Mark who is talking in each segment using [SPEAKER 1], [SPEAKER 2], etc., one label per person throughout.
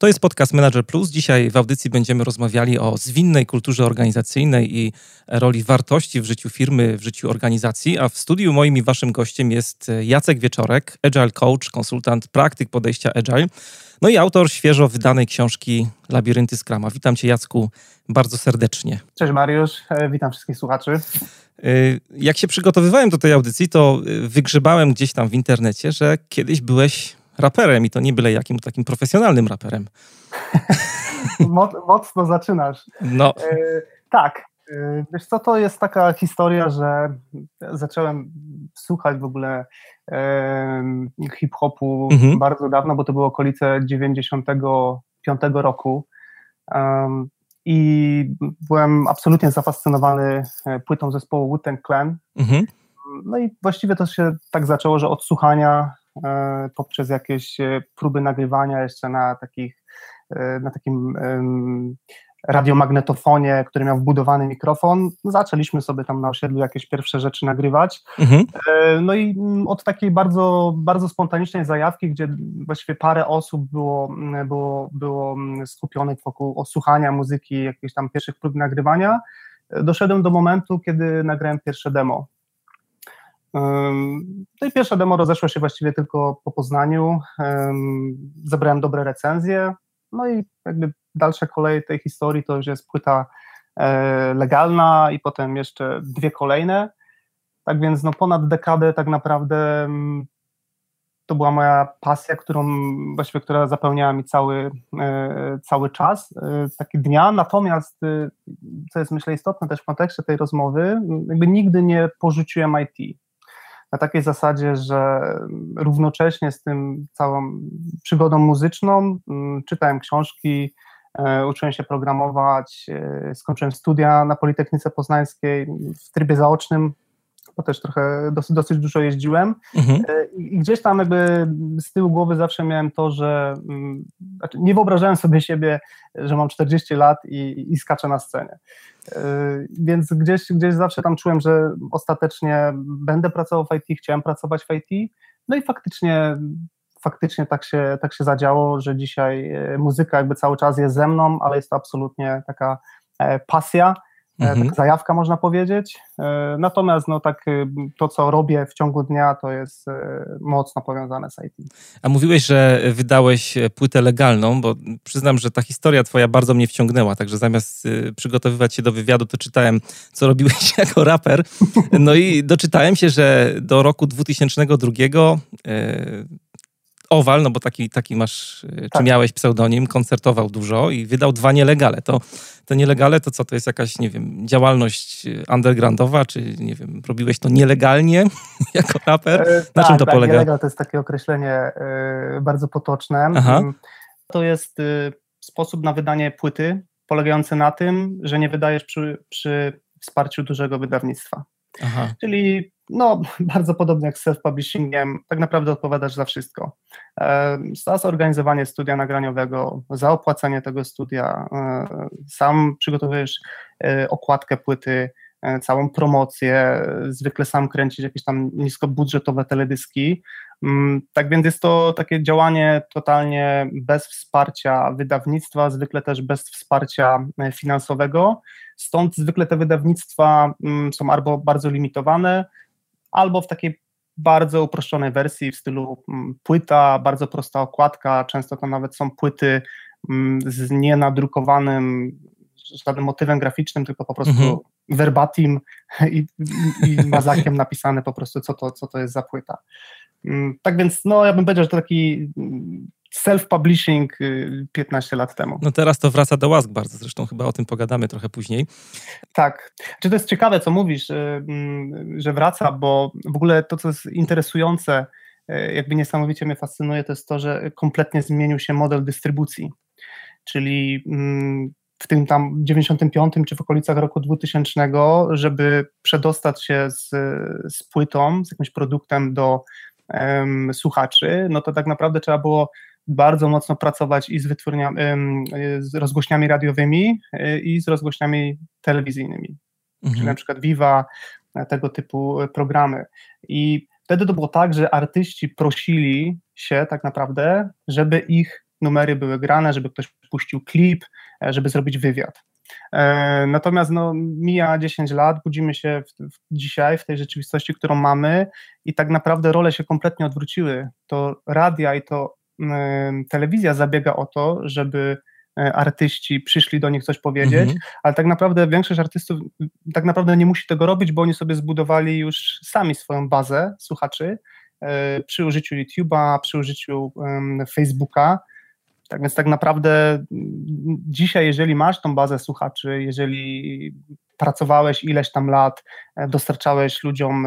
[SPEAKER 1] To jest podcast Manager Plus. Dzisiaj w audycji będziemy rozmawiali o zwinnej kulturze organizacyjnej i roli wartości w życiu firmy, w życiu organizacji. A w studiu moim i waszym gościem jest Jacek Wieczorek, Agile Coach, konsultant praktyk podejścia Agile, no i autor świeżo wydanej książki Labirynty Scrama. Witam cię Jacku bardzo serdecznie.
[SPEAKER 2] Cześć Mariusz, e, witam wszystkich słuchaczy.
[SPEAKER 1] E, jak się przygotowywałem do tej audycji, to e, wygrzebałem gdzieś tam w internecie, że kiedyś byłeś raperem i to nie byle jakim takim profesjonalnym raperem.
[SPEAKER 2] Mocno zaczynasz. No. E, tak. E, wiesz co, to jest taka historia, że zacząłem słuchać w ogóle e, hip-hopu mhm. bardzo dawno, bo to było okolice 95 roku. Um, I byłem absolutnie zafascynowany e, płytą zespołu Wu-Tang Clan. Mhm. No i właściwie to się tak zaczęło, że od słuchania poprzez jakieś e, próby nagrywania jeszcze na takich, e, na takim radiomagnetofonie, który miał wbudowany mikrofon. Zaczęliśmy sobie tam na osiedlu jakieś pierwsze rzeczy nagrywać. Mhm. No i od takiej bardzo, bardzo spontanicznej zajawki, gdzie właściwie parę osób było, było, było skupionych wokół osłuchania muzyki, jakichś tam pierwszych prób nagrywania, doszedłem do momentu, kiedy nagrałem pierwsze demo. No i pierwsze demo rozeszło się właściwie tylko po Poznaniu. Zebrałem dobre recenzje, no i jakby dalsze kolej tej historii to już jest płyta e, legalna i potem jeszcze dwie kolejne. Tak więc no ponad dekadę tak naprawdę to była moja pasja, którą właściwie, która zapełniała mi cały, e, cały czas, e, taki dnia. Natomiast, co jest myślę istotne też w kontekście tej rozmowy, jakby nigdy nie porzuciłem IT na takiej zasadzie, że równocześnie z tym całą przygodą muzyczną mm, czytałem książki, e, uczyłem się programować, e, skończyłem studia na Politechnice Poznańskiej w trybie zaocznym, bo też trochę dosyć, dosyć dużo jeździłem mhm. E, i gdzieś tam jakby z tyłu głowy zawsze miałem to, że mm, znaczy nie wyobrażałem sobie siebie, że mam 40 lat i, i skaczę na scenie. E, więc gdzieś, gdzieś zawsze tam czułem, że ostatecznie będę pracował w IT, chciałem pracować w IT, no i faktycznie faktycznie tak się, tak się zadziało, że dzisiaj e, muzyka jakby cały czas jest ze mną, ale jest to absolutnie taka pasja, E, mhm. tak zajawka można powiedzieć. E, natomiast no, tak, y, to, co robię w ciągu dnia, to jest e, mocno powiązane z IT.
[SPEAKER 1] A mówiłeś, że wydałeś płytę legalną, bo przyznam, że ta historia twoja bardzo mnie wciągnęła, także zamiast y, przygotowywać się do wywiadu, to czytałem, co robiłeś jako raper. No i doczytałem się, że do roku 2002 Owal, no bo taki, taki masz, tak. czy miałeś pseudonim, koncertował dużo i wydał dwa nielegale. To te nielegale to co, to jest jakaś, nie wiem, działalność undergroundowa, czy nie wiem, robiłeś to nielegalnie jako raper? E,
[SPEAKER 2] Na
[SPEAKER 1] tak, czym to
[SPEAKER 2] tak,
[SPEAKER 1] polega?
[SPEAKER 2] Nielegal to jest takie określenie y, bardzo potoczne. Aha. Mm, to jest y, sposób na wydanie płyty polegający na tym, że nie wydajesz przy, przy wsparciu dużego wydawnictwa. Aha. Czyli no, bardzo podobnie jak z self-publishingiem, tak naprawdę odpowiadasz za wszystko. Za zorganizowanie studia nagraniowego, za opłacenie tego studia, e, sam przygotowujesz e, okładkę płyty, e, całą promocję, zwykle sam kręcić jakieś tam niskobudżetowe teledyski. Mm, tak więc jest to takie działanie totalnie bez wsparcia wydawnictwa, zwykle też bez wsparcia finansowego. Stąd zwykle te wydawnictwa mm, są albo bardzo limitowane, albo w takiej bardzo uproszczonej wersji w stylu mm, płyta, bardzo prosta okładka, często to nawet są płyty mm, z nienadrukowanym żadnym motywem graficznym, tylko po prostu mhm. verbatim i, i, mazakiem napisane po prostu, co to, co to jest za płyta. Tak więc, no, ja bym powiedział, że to taki self-publishing 15 y, lat temu.
[SPEAKER 1] No teraz to wraca do łask bardzo, zresztą chyba o tym pogadamy trochę później.
[SPEAKER 2] Tak. Czy to jest ciekawe, co mówisz, y, mm, że wraca, bo w ogóle to, co jest interesujące, y, jakby niesamowicie mnie fascynuje, to jest to, że kompletnie zmienił się model dystrybucji. Czyli mm, w tym tam 95 czy w okolicach roku 2000, żeby przedostać się z, z płytą, z jakimś produktem do um, słuchaczy, no to tak naprawdę trzeba było bardzo mocno pracować i z wytwórniami, z rozgłośniami radiowymi y, i z rozgłośniami telewizyjnymi, mhm. czyli na przykład Viva, e, tego typu e, programy. I wtedy to było tak, że artyści prosili się tak naprawdę, żeby ich numery były grane, żeby ktoś puścił klip, e, żeby zrobić wywiad. Natomiast no, mija 10 lat, budzimy się w, w, dzisiaj w tej rzeczywistości, którą mamy i tak naprawdę role się kompletnie odwróciły. To radia i to telewizja zabiega o to, żeby e, artyści przyszli do nich coś powiedzieć, mhm. ale tak naprawdę większość artystów tak naprawdę nie musi tego robić, bo oni sobie zbudowali już sami swoją bazę słuchaczy e, przy użyciu YouTube'a, przy użyciu Facebooka. Tak więc tak naprawdę dzisiaj, jeżeli masz tą bazę słuchaczy, jeżeli pracowałeś ileś tam lat, e, dostarczałeś ludziom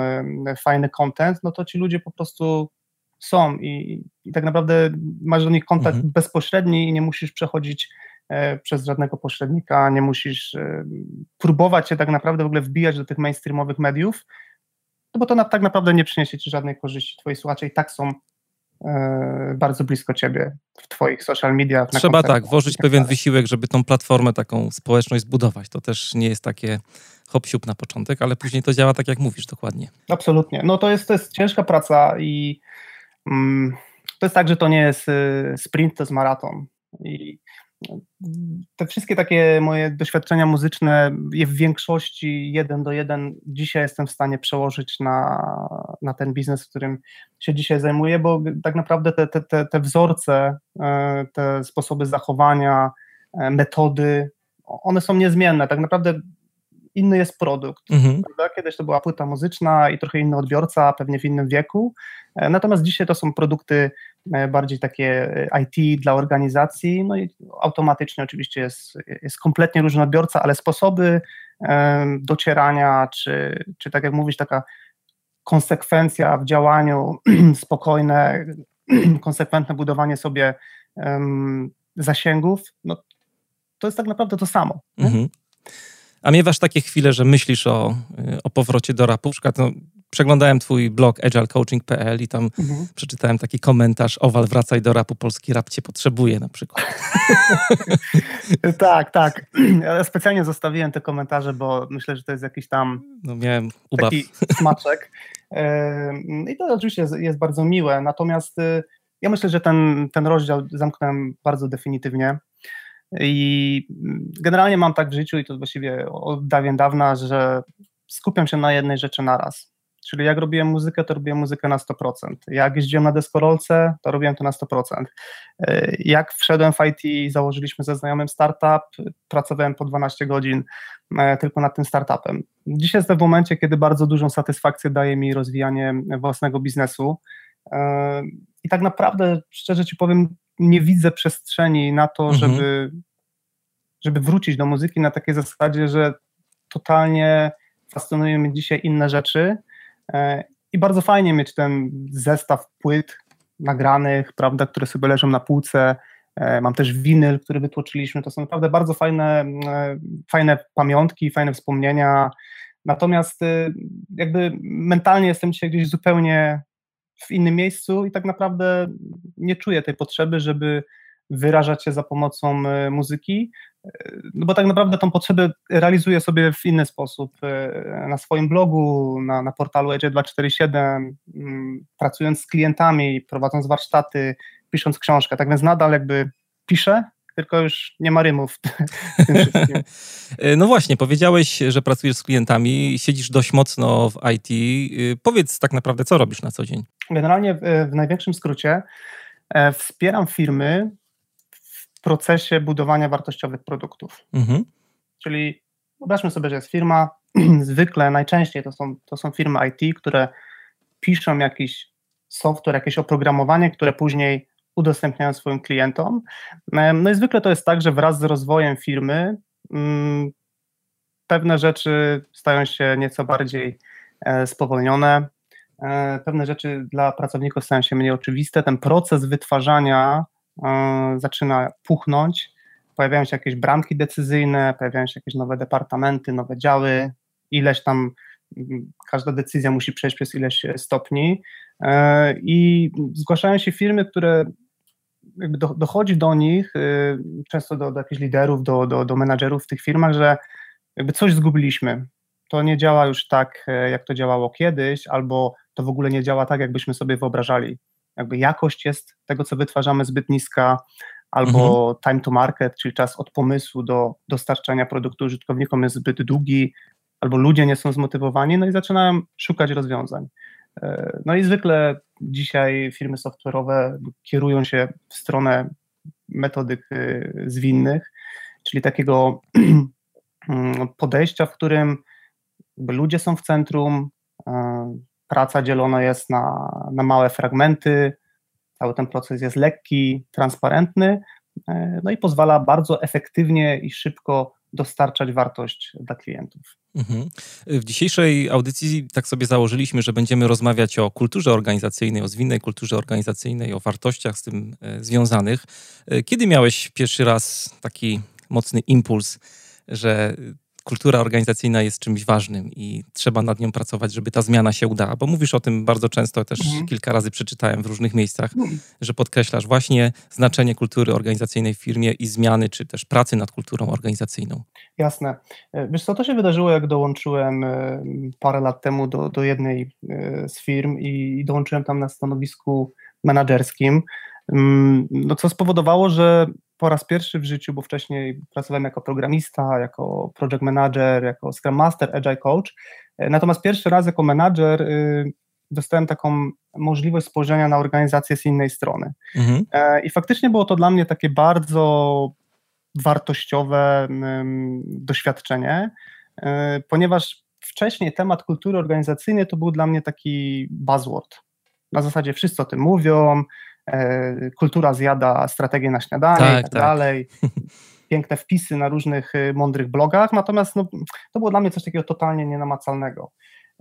[SPEAKER 2] fajny content, no to ci ludzie po prostu są i, i tak naprawdę masz do nich kontakt mhm. bezpośredni i nie musisz przechodzić e, przez żadnego pośrednika, nie musisz e, próbować się tak naprawdę w ogóle wbijać do tych mainstreamowych mediów, no bo to na, tak naprawdę nie przyniesie ci żadnej korzyści. Twoi słuchacze i tak są e, bardzo blisko ciebie w twoich social mediach.
[SPEAKER 1] Trzeba tak, włożyć tak pewien wysiłek, żeby tą platformę, taką społeczność zbudować. To też nie jest takie hop na początek, ale później to działa tak, jak mówisz dokładnie.
[SPEAKER 2] Absolutnie. No to jest, to jest ciężka praca i to jest tak, że to nie jest y, sprint, to jest maraton. I te wszystkie takie moje doświadczenia muzyczne je w większości jeden do jeden dzisiaj jestem w stanie przełożyć na, na ten biznes, którym się dzisiaj zajmuję, bo tak naprawdę te, te, te, te wzorce, e, te sposoby zachowania, metody, one są niezmienne. Tak naprawdę inny jest produkt. Mhm. Kiedyś to była płyta muzyczna i trochę inny odbiorca, pewnie w innym wieku. E, natomiast dzisiaj to są produkty e, bardziej takie e, IT dla organizacji, no i automatycznie oczywiście jest, jest kompletnie różny odbiorca, ale sposoby docierania, czy, czy tak jak mówisz, taka konsekwencja w działaniu, spokojne, konsekwentne budowanie sobie zasięgów, no, to jest tak naprawdę to samo. Mhm.
[SPEAKER 1] A miewasz takie chwile, że myślisz o, o powrocie do rapu? Na przykład no, przeglądałem twój blog agilecoaching.pl i tam mhm. przeczytałem taki komentarz Owal, wracaj do rapu, polski rap cię potrzebuje na przykład.
[SPEAKER 2] tak, tak. Ja specjalnie zostawiłem te komentarze, bo myślę, że to jest jakiś tam
[SPEAKER 1] no, miałem ubaw. taki
[SPEAKER 2] smaczek. I to oczywiście jest, jest bardzo miłe, natomiast y, ja myślę, że ten, ten rozdział zamknąłem bardzo definitywnie. I generalnie mam tak w życiu i to właściwie od dawien dawna, że skupiam się na jednej rzeczy naraz. Czyli jak robiłem muzykę, to robiłem muzykę na 100%. Jak jeździłem na deskorolce, to robiłem to na 100%. E, jak wszedłem w IT i założyliśmy ze znajomym startup, pracowałem po 12 godzin e, tylko nad tym startupem. Dzisiaj jestem w momencie, kiedy bardzo dużą satysfakcję daje mi rozwijanie własnego biznesu. E, I tak naprawdę, szczerze Ci powiem, nie widzę przestrzeni na to, mhm. żeby, żeby wrócić do muzyki na takiej zasadzie, że totalnie fascynują mnie dzisiaj inne rzeczy e, i bardzo fajnie mieć ten zestaw płyt nagranych, prawda, które sobie leżą na półce. E, mam też winyl, który wytłoczyliśmy. To są naprawdę bardzo fajne, e, fajne pamiątki, fajne wspomnienia. Natomiast jakby mentalnie jestem dzisiaj gdzieś zupełnie w innym miejscu i tak naprawdę nie czuję tej potrzeby, żeby wyrażać się za pomocą e, muzyki, e, no bo tak naprawdę tą potrzebę realizuję sobie w inny sposób. E, na swoim blogu, na, na portalu EJ247, mm, pracując z klientami, prowadząc warsztaty, pisząc książkę. Tak więc nadal jakby piszę, tylko już nie ma rymów w tym wszystkim.
[SPEAKER 1] No właśnie, powiedziałeś, że pracujesz z klientami, siedzisz dość mocno w IT. Powiedz tak naprawdę, co robisz na co dzień?
[SPEAKER 2] Generalnie w, w największym skrócie e, wspieram firmy w procesie budowania wartościowych produktów. Mhm. Czyli wyobraźmy sobie, że jest firma, zwykle, najczęściej to są, to są firmy IT, które piszą jakiś software, jakieś oprogramowanie, które później udostępniają swoim klientom. No i zwykle to jest tak, że wraz z rozwojem firmy mm, pewne rzeczy stają się nieco bardziej e, spowolnione, e, pewne rzeczy dla pracowników stają się mniej oczywiste, ten proces wytwarzania e, zaczyna puchnąć, pojawiają się jakieś bramki decyzyjne, pojawiają się jakieś nowe departamenty, nowe działy, ileś tam, mm, każda decyzja musi przejść przez ileś stopni. I zgłaszają się firmy, które jakby dochodzi do nich, często do, do jakichś liderów, do, do, do menadżerów w tych firmach, że jakby coś zgubiliśmy. To nie działa już tak, jak to działało kiedyś, albo to w ogóle nie działa tak, jakbyśmy sobie wyobrażali. Jakby jakość jest tego, co wytwarzamy, zbyt niska, albo mhm. time to market, czyli czas od pomysłu do dostarczania produktu użytkownikom jest zbyt długi, albo ludzie nie są zmotywowani, no i zaczynają szukać rozwiązań. E, no i zwykle dzisiaj firmy software'owe kierują się w stronę metodyk e, zwinnych, czyli takiego podejścia, w którym ludzie są w centrum, e, praca dzielona jest na, na małe fragmenty, cały ten proces jest lekki, transparentny, no i pozwala bardzo efektywnie i szybko dostarczać wartość dla klientów. Mhm.
[SPEAKER 1] W dzisiejszej audycji tak sobie założyliśmy, że będziemy rozmawiać o kulturze organizacyjnej, o zwinnej kulturze organizacyjnej, o wartościach z tym e, związanych. E, kiedy miałeś pierwszy raz taki mocny impuls, że kultura organizacyjna jest czymś ważnym i trzeba nad nią pracować, żeby ta zmiana się udała. Bo mówisz o tym bardzo często, też mhm. kilka razy przeczytałem w różnych miejscach, mhm. że podkreślasz właśnie znaczenie kultury organizacyjnej w firmie i zmiany, czy też pracy nad kulturą organizacyjną.
[SPEAKER 2] Jasne. E, wiesz co, to się wydarzyło, jak dołączyłem e, parę lat temu do, do jednej e, z firm i dołączyłem tam na stanowisku menedżerskim, mm, no co spowodowało, że po raz pierwszy w życiu, bo wcześniej pracowałem jako programista, jako project manager, jako scrum master, agile coach. E, natomiast pierwszy raz jako menadżer y, dostałem taką możliwość spojrzenia na organizację z innej strony. Mhm. E, I faktycznie było to dla mnie takie bardzo wartościowe doświadczenie, e, ponieważ wcześniej temat kultury organizacyjnej to był dla mnie taki buzzword. Na zasadzie wszyscy o tym mówią, kultura zjada strategię na śniadanie tak, i tak, tak dalej. Piękne wpisy na różnych y, mądrych blogach, natomiast no, to było dla mnie coś takiego totalnie nienamacalnego.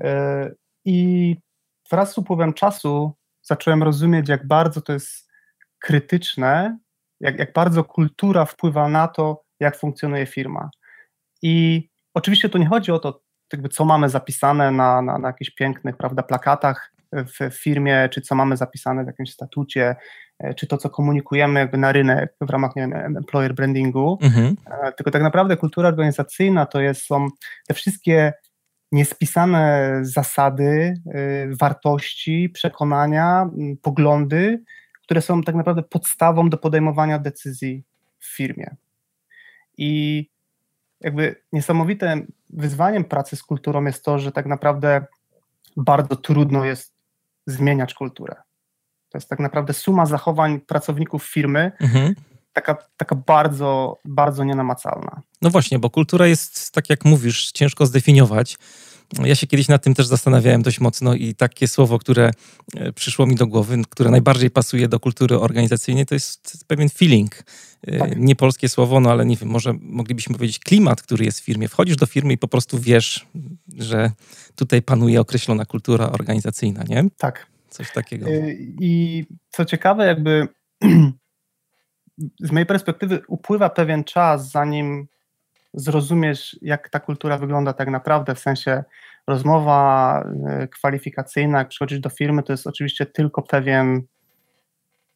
[SPEAKER 2] E, I wraz z upływem czasu zacząłem rozumieć, jak bardzo to jest krytyczne, jak, jak bardzo kultura wpływa na to, jak funkcjonuje firma. I oczywiście tu nie chodzi o to, jakby co mamy zapisane na, na, na jakichś pięknych prawda, plakatach, w firmie, czy co mamy zapisane w jakimś statucie, e, czy to, co komunikujemy jakby na rynek w ramach nie wiem, employer brandingu, mhm. E, tylko tak naprawdę kultura organizacyjna to jest, są te wszystkie niespisane zasady, e, wartości, przekonania, poglądy, które są tak naprawdę podstawą do podejmowania decyzji w firmie. I jakby niesamowitym wyzwaniem pracy z kulturą jest to, że tak naprawdę bardzo trudno jest zmieniać kulturę. To jest tak naprawdę suma zachowań pracowników firmy, mhm. taka, taka bardzo, bardzo nienamacalna.
[SPEAKER 1] No właśnie, bo kultura jest, tak jak mówisz, ciężko zdefiniować. Ja się kiedyś nad tym też zastanawiałem dość mocno i takie słowo, które e, przyszło mi do głowy, które najbardziej pasuje do kultury organizacyjnej, to jest pewien feeling. E, tak. Nie polskie słowo, no ale nie wiem, może moglibyśmy powiedzieć klimat, który jest w firmie. Wchodzisz do firmy i po prostu wiesz, że tutaj panuje określona kultura organizacyjna, nie?
[SPEAKER 2] Tak.
[SPEAKER 1] Coś takiego.
[SPEAKER 2] E, I co ciekawe, jakby z mojej perspektywy upływa pewien czas, zanim zrozumiesz, jak ta kultura wygląda tak naprawdę, w sensie rozmowa e, kwalifikacyjna, jak przychodzisz do firmy, to jest oczywiście tylko pewien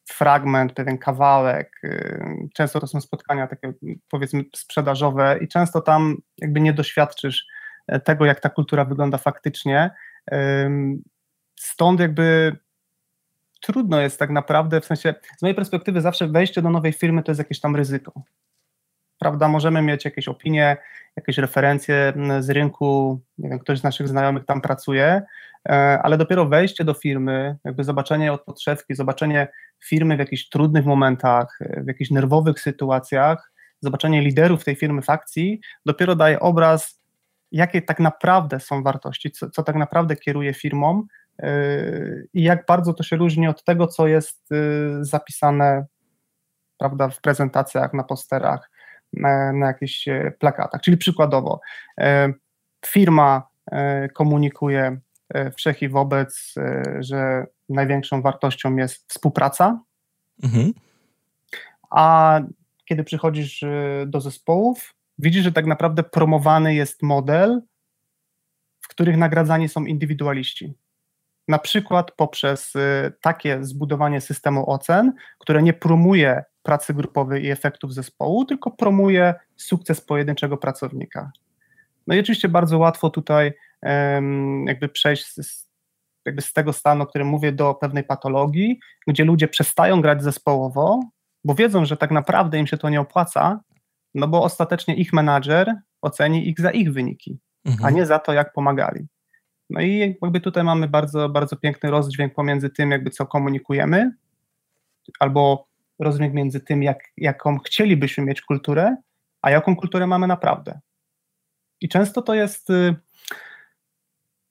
[SPEAKER 2] fragment, pewien kawałek. E, często to są spotkania takie, powiedzmy, sprzedażowe i często tam jakby nie doświadczysz e, tego, jak ta kultura wygląda faktycznie. Stąd jakby trudno jest tak naprawdę, w sensie z mojej perspektywy zawsze wejście do nowej firmy to jest jakieś tam ryzyko prawda, możemy mieć jakieś opinie, jakieś referencje z rynku, nie wiem, ktoś z naszych znajomych tam pracuje, e, ale dopiero wejście do firmy, jakby zobaczenie od podszewki, zobaczenie firmy w jakichś trudnych momentach, w jakichś nerwowych sytuacjach, zobaczenie liderów tej firmy w akcji, dopiero daje obraz, jakie tak naprawdę są wartości, co, co tak naprawdę kieruje firmą e, i jak bardzo to się różni od tego, co jest e, zapisane prawda, w prezentacjach, na posterach, na, na jakichś e, plakatach. Czyli przykładowo, e, firma e, komunikuje wszech i wobec, że największą wartością jest współpraca, mhm. a kiedy przychodzisz do zespołów, widzisz, że tak naprawdę promowany jest model, w których nagradzani są indywidualiści. Na przykład poprzez takie zbudowanie systemu ocen, które nie promuje pracy grupowej i efektów zespołu, tylko promuje sukces pojedynczego pracownika. No i oczywiście bardzo łatwo tutaj jakby przejść z, jakby z tego stanu, o którym mówię, do pewnej patologii, gdzie ludzie przestają grać zespołowo, bo wiedzą, że tak naprawdę im się to nie opłaca, no bo ostatecznie ich menadżer oceni ich za ich wyniki, mhm. a nie za to, jak pomagali. No i jakby tutaj mamy bardzo, bardzo piękny rozdźwięk pomiędzy tym, jakby co komunikujemy, albo rozdźwięk między tym, jak, jaką chcielibyśmy mieć kulturę, a jaką kulturę mamy naprawdę. I często to jest, y,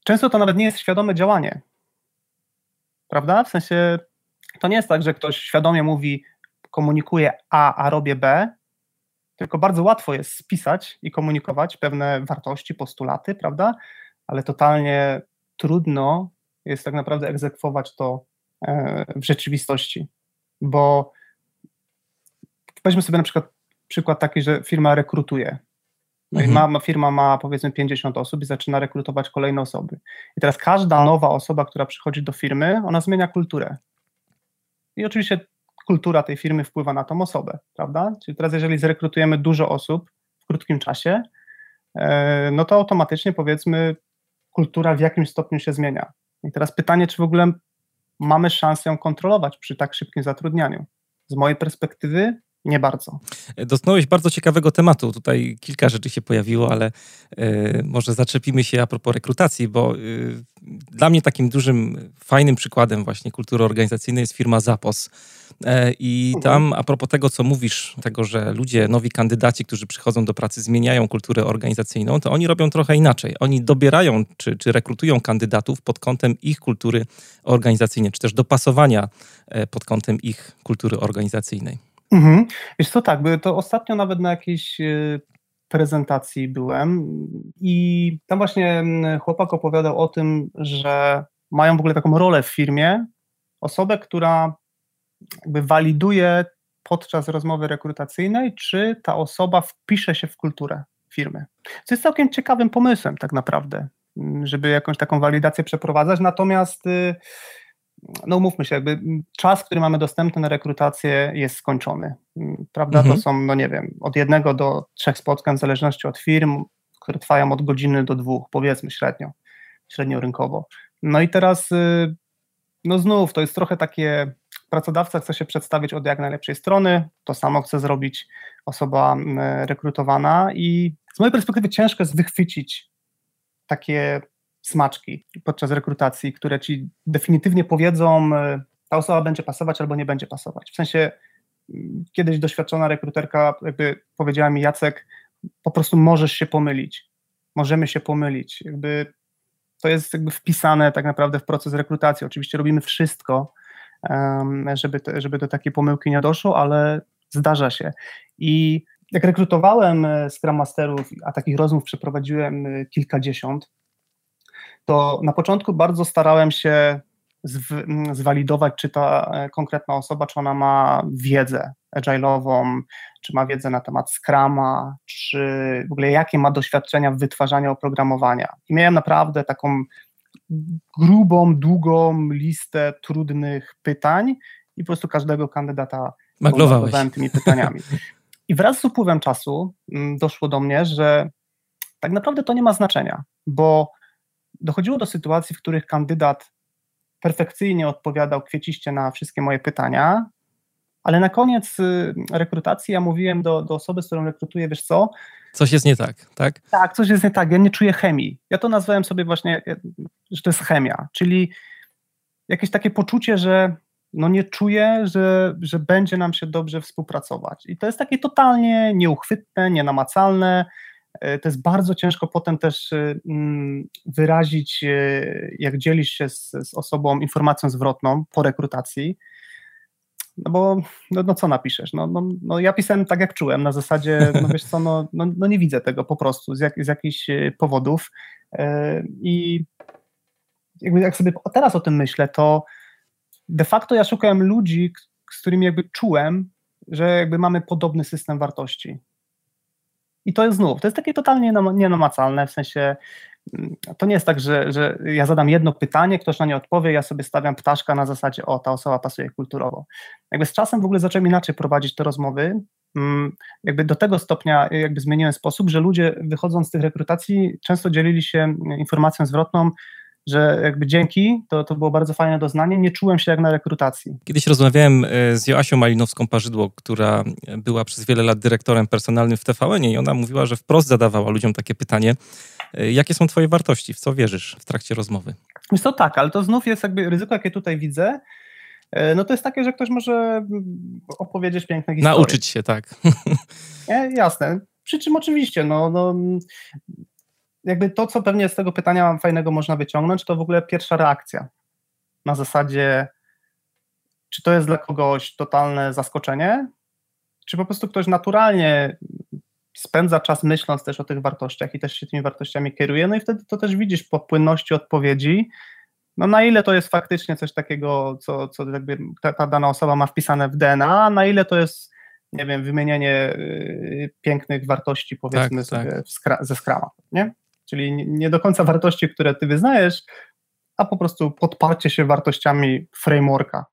[SPEAKER 2] często to nawet nie jest świadome działanie. Prawda? W sensie to nie jest tak, że ktoś świadomie mówi, komunikuje A, a robię B, tylko bardzo łatwo jest spisać i komunikować pewne wartości, postulaty, prawda? Ale totalnie trudno jest tak naprawdę egzekwować to e, w rzeczywistości, bo weźmy sobie na przykład przykład taki, że firma rekrutuje. No mhm. i ma, ma, firma ma powiedzmy 50 osób i zaczyna rekrutować kolejne osoby. I teraz każda nowa osoba, która przychodzi do firmy, ona zmienia kulturę. I oczywiście kultura tej firmy wpływa na tą osobę, prawda? Czyli teraz jeżeli zrekrutujemy dużo osób w krótkim czasie, e, no to automatycznie powiedzmy kultura w jakimś stopniu się zmienia. I teraz pytanie, czy w ogóle mamy szansę ją kontrolować przy tak szybkim zatrudnianiu? Z mojej perspektywy nie bardzo.
[SPEAKER 1] Dotknąłeś bardzo ciekawego tematu. Tutaj kilka rzeczy się pojawiło, ale y, może zaczepimy się a propos rekrutacji, bo y, dla mnie takim dużym, fajnym przykładem właśnie kultury organizacyjnej jest firma Zapos. E, I mhm. tam a propos tego, co mówisz, tego, że ludzie, nowi kandydaci, którzy przychodzą do pracy, zmieniają kulturę organizacyjną, to oni robią trochę inaczej. Oni dobierają czy, czy rekrutują kandydatów pod kątem ich kultury organizacyjnej, czy też dopasowania pod kątem ich kultury organizacyjnej.
[SPEAKER 2] Mhm. Wiesz tak, to ostatnio nawet na jakiejś e, prezentacji byłem i tam właśnie chłopak opowiadał o tym, że mają w ogóle taką rolę w firmie, osobę, która jakby waliduje podczas rozmowy rekrutacyjnej, czy ta osoba wpisze się w kulturę firmy. Co jest całkiem ciekawym pomysłem tak naprawdę, żeby jakąś taką walidację przeprowadzać, natomiast y, no mówmy się, jakby czas, który mamy dostępny na rekrutację jest skończony, prawda? Mhm. To są, no nie wiem, od jednego do trzech spotkań w zależności od firm, które trwają od godziny do dwóch, powiedzmy średnio, średnio rynkowo. No i teraz, y, no znów, to jest trochę takie, pracodawca chce się przedstawić od jak najlepszej strony, to samo chce zrobić osoba rekrutowana i z mojej perspektywy ciężko jest wychwycić takie smaczki podczas rekrutacji, które ci definitywnie powiedzą, e, ta osoba będzie pasować albo nie będzie pasować. W sensie mm, kiedyś doświadczona rekruterka jakby powiedziała mi, Jacek, po prostu możesz się pomylić. Możemy się pomylić. Jakby to jest jakby wpisane tak naprawdę w proces rekrutacji. Oczywiście robimy wszystko, żeby, te, żeby do takiej pomyłki nie doszło, ale zdarza się. I jak rekrutowałem e, Scrum Masterów, a takich rozmów przeprowadziłem e, kilkadziesiąt, to na początku bardzo starałem się zwalidować, czy ta e, konkretna osoba, czy ona ma wiedzę agile'ową, czy ma wiedzę na temat Scrama, czy w ogóle jakie ma doświadczenia w wytwarzaniu oprogramowania. I miałem naprawdę taką grubą, długą listę trudnych pytań i po prostu każdego kandydata
[SPEAKER 1] maglowałem
[SPEAKER 2] tymi pytaniami. I wraz z upływem czasu mm, doszło do mnie, że tak naprawdę to nie ma znaczenia, bo dochodziło do sytuacji, w których kandydat perfekcyjnie odpowiadał kwieciście na wszystkie moje pytania, ale na koniec y, rekrutacji ja mówiłem do, do osoby, z którą rekrutuję, wiesz co?
[SPEAKER 1] Coś jest nie tak, tak?
[SPEAKER 2] Tak, coś jest nie tak, ja nie czuję chemii. Ja to nazwałem sobie właśnie, że to jest chemia, czyli jakieś takie poczucie, że no nie czuję, że, że będzie nam się dobrze współpracować. I to jest takie totalnie nieuchwytne, nienamacalne, E, to jest bardzo ciężko potem też e, mm, wyrazić, e, jak dzielisz się z, z osobą informacją zwrotną po rekrutacji, no bo no, no co napiszesz? No, no, no, ja pisałem tak, jak czułem, na zasadzie, no wiesz co, no, no, no nie widzę tego po prostu z, jak, z jakichś powodów i jakby jak sobie teraz o tym myślę, to de facto ja szukałem ludzi, z którymi jakby czułem, że jakby mamy podobny system wartości. I to jest znów, to jest takie totalnie nienamacalne, w sensie mm, to nie jest tak, że, że ja zadam jedno pytanie, ktoś na nie odpowie, ja sobie stawiam ptaszka na zasadzie, o, ta osoba pasuje kulturowo. Jakby z czasem w ogóle zacząłem inaczej prowadzić te rozmowy, mm, jakby do tego stopnia jakby zmieniłem sposób, że ludzie wychodząc z tych rekrutacji często dzielili się informacją zwrotną, że jakby dzięki, to, to było bardzo fajne doznanie, nie czułem się jak na rekrutacji.
[SPEAKER 1] Kiedyś rozmawiałem e, z Joasią Malinowską-Parzydło, która była przez wiele lat dyrektorem personalnym w tvn i ona mówiła, że wprost zadawała ludziom takie pytanie, e, jakie są twoje wartości, w co wierzysz w trakcie rozmowy?
[SPEAKER 2] Wiesz to tak, ale to znów jest jakby ryzyko, jakie tutaj widzę, e, no to jest takie, że ktoś może opowiedzieć piękne historie.
[SPEAKER 1] Nauczyć się, tak.
[SPEAKER 2] Nie, jasne. Przy czym oczywiście, no, no jakby to, co pewnie z tego pytania fajnego można wyciągnąć, to w ogóle pierwsza reakcja. Na zasadzie, czy to jest dla kogoś totalne zaskoczenie, czy po prostu ktoś naturalnie spędza czas myśląc też o tych wartościach i też się tymi wartościami kieruje, no i wtedy to też widzisz po płynności odpowiedzi, no na ile to jest faktycznie coś takiego, co, co jakby ta, ta dana osoba ma wpisane w DNA, na ile to jest, nie wiem, wymienienie y, pięknych wartości, powiedzmy tak, tak. Skra ze skrama, nie? Czyli nie do końca wartości, które ty wyznajesz, a po prostu podparcie się wartościami frameworka,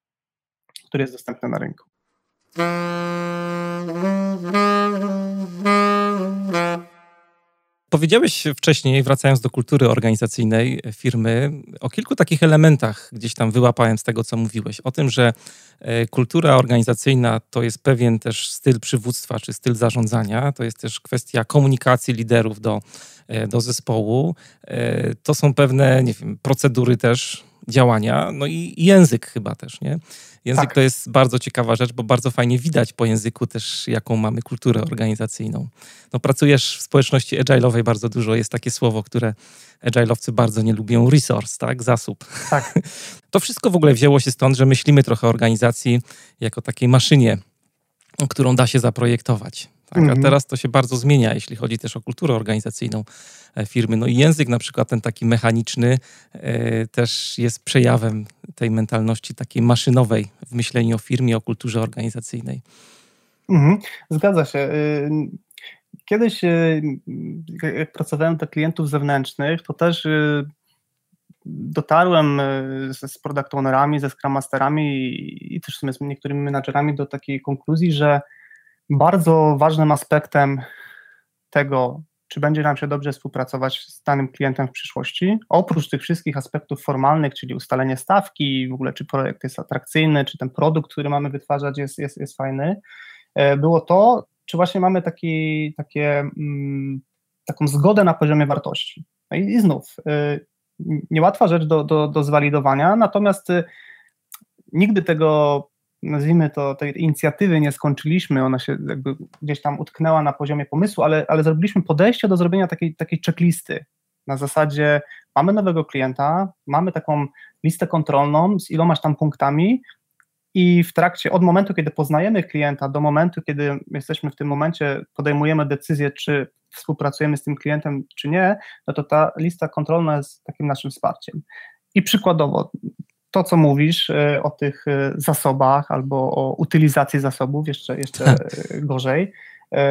[SPEAKER 2] który jest dostępny na rynku.
[SPEAKER 1] Powiedziałeś wcześniej, wracając do kultury organizacyjnej firmy, o kilku takich elementach, gdzieś tam wyłapałem z tego, co mówiłeś. O tym, że e, kultura organizacyjna to jest pewien też styl przywództwa czy styl zarządzania, to jest też kwestia komunikacji liderów do, e, do zespołu. E, to są pewne, nie wiem, procedury też działania, no i język chyba też, nie? Język tak. to jest bardzo ciekawa rzecz, bo bardzo fajnie widać po języku też, jaką mamy kulturę organizacyjną. No, pracujesz w społeczności agile'owej bardzo dużo. Jest takie słowo, które agile'owcy bardzo nie lubią, resource, tak? Zasób.
[SPEAKER 2] Tak.
[SPEAKER 1] To wszystko w ogóle wzięło się stąd, że myślimy trochę o organizacji jako takiej maszynie, którą da się zaprojektować. Tak? A mhm. teraz to się bardzo zmienia, jeśli chodzi też o kulturę organizacyjną firmy. No i język na przykład ten taki mechaniczny e, też jest przejawem tej mentalności takiej maszynowej w myśleniu o firmie, o kulturze organizacyjnej.
[SPEAKER 2] Mhm. Zgadza się. Y, kiedyś, y, jak pracowałem dla klientów zewnętrznych, to też y, dotarłem z, product ownerami, ze scrum masterami i też z niektórymi menadżerami do takiej konkluzji, że bardzo ważnym aspektem tego, czy będzie nam się dobrze współpracować z danym klientem w przyszłości, oprócz tych wszystkich aspektów formalnych, czyli ustalenie stawki, w ogóle czy projekt jest atrakcyjny, czy ten produkt, który mamy wytwarzać jest, jest, jest fajny, e, było to, czy właśnie mamy taki, takie, mm, taką zgodę na poziomie wartości. No i, i znów, y, niełatwa rzecz do, do, do zwalidowania, natomiast y, nigdy tego nazwijmy to, tej inicjatywy nie skończyliśmy, ona się jakby gdzieś tam utknęła na poziomie pomysłu, ale, ale zrobiliśmy podejście do zrobienia takiej, takiej checklisty. Na zasadzie mamy nowego klienta, mamy taką listę kontrolną z ilomaś tam punktami i w trakcie, od momentu, kiedy poznajemy klienta, do momentu, kiedy jesteśmy w tym momencie, podejmujemy decyzję, czy współpracujemy z tym klientem, czy nie, no to ta lista kontrolna jest takim naszym wsparciem. I przykładowo, to, co mówisz e, o tych e, zasobach albo o utylizacji zasobów, jeszcze, jeszcze tak. e, gorzej,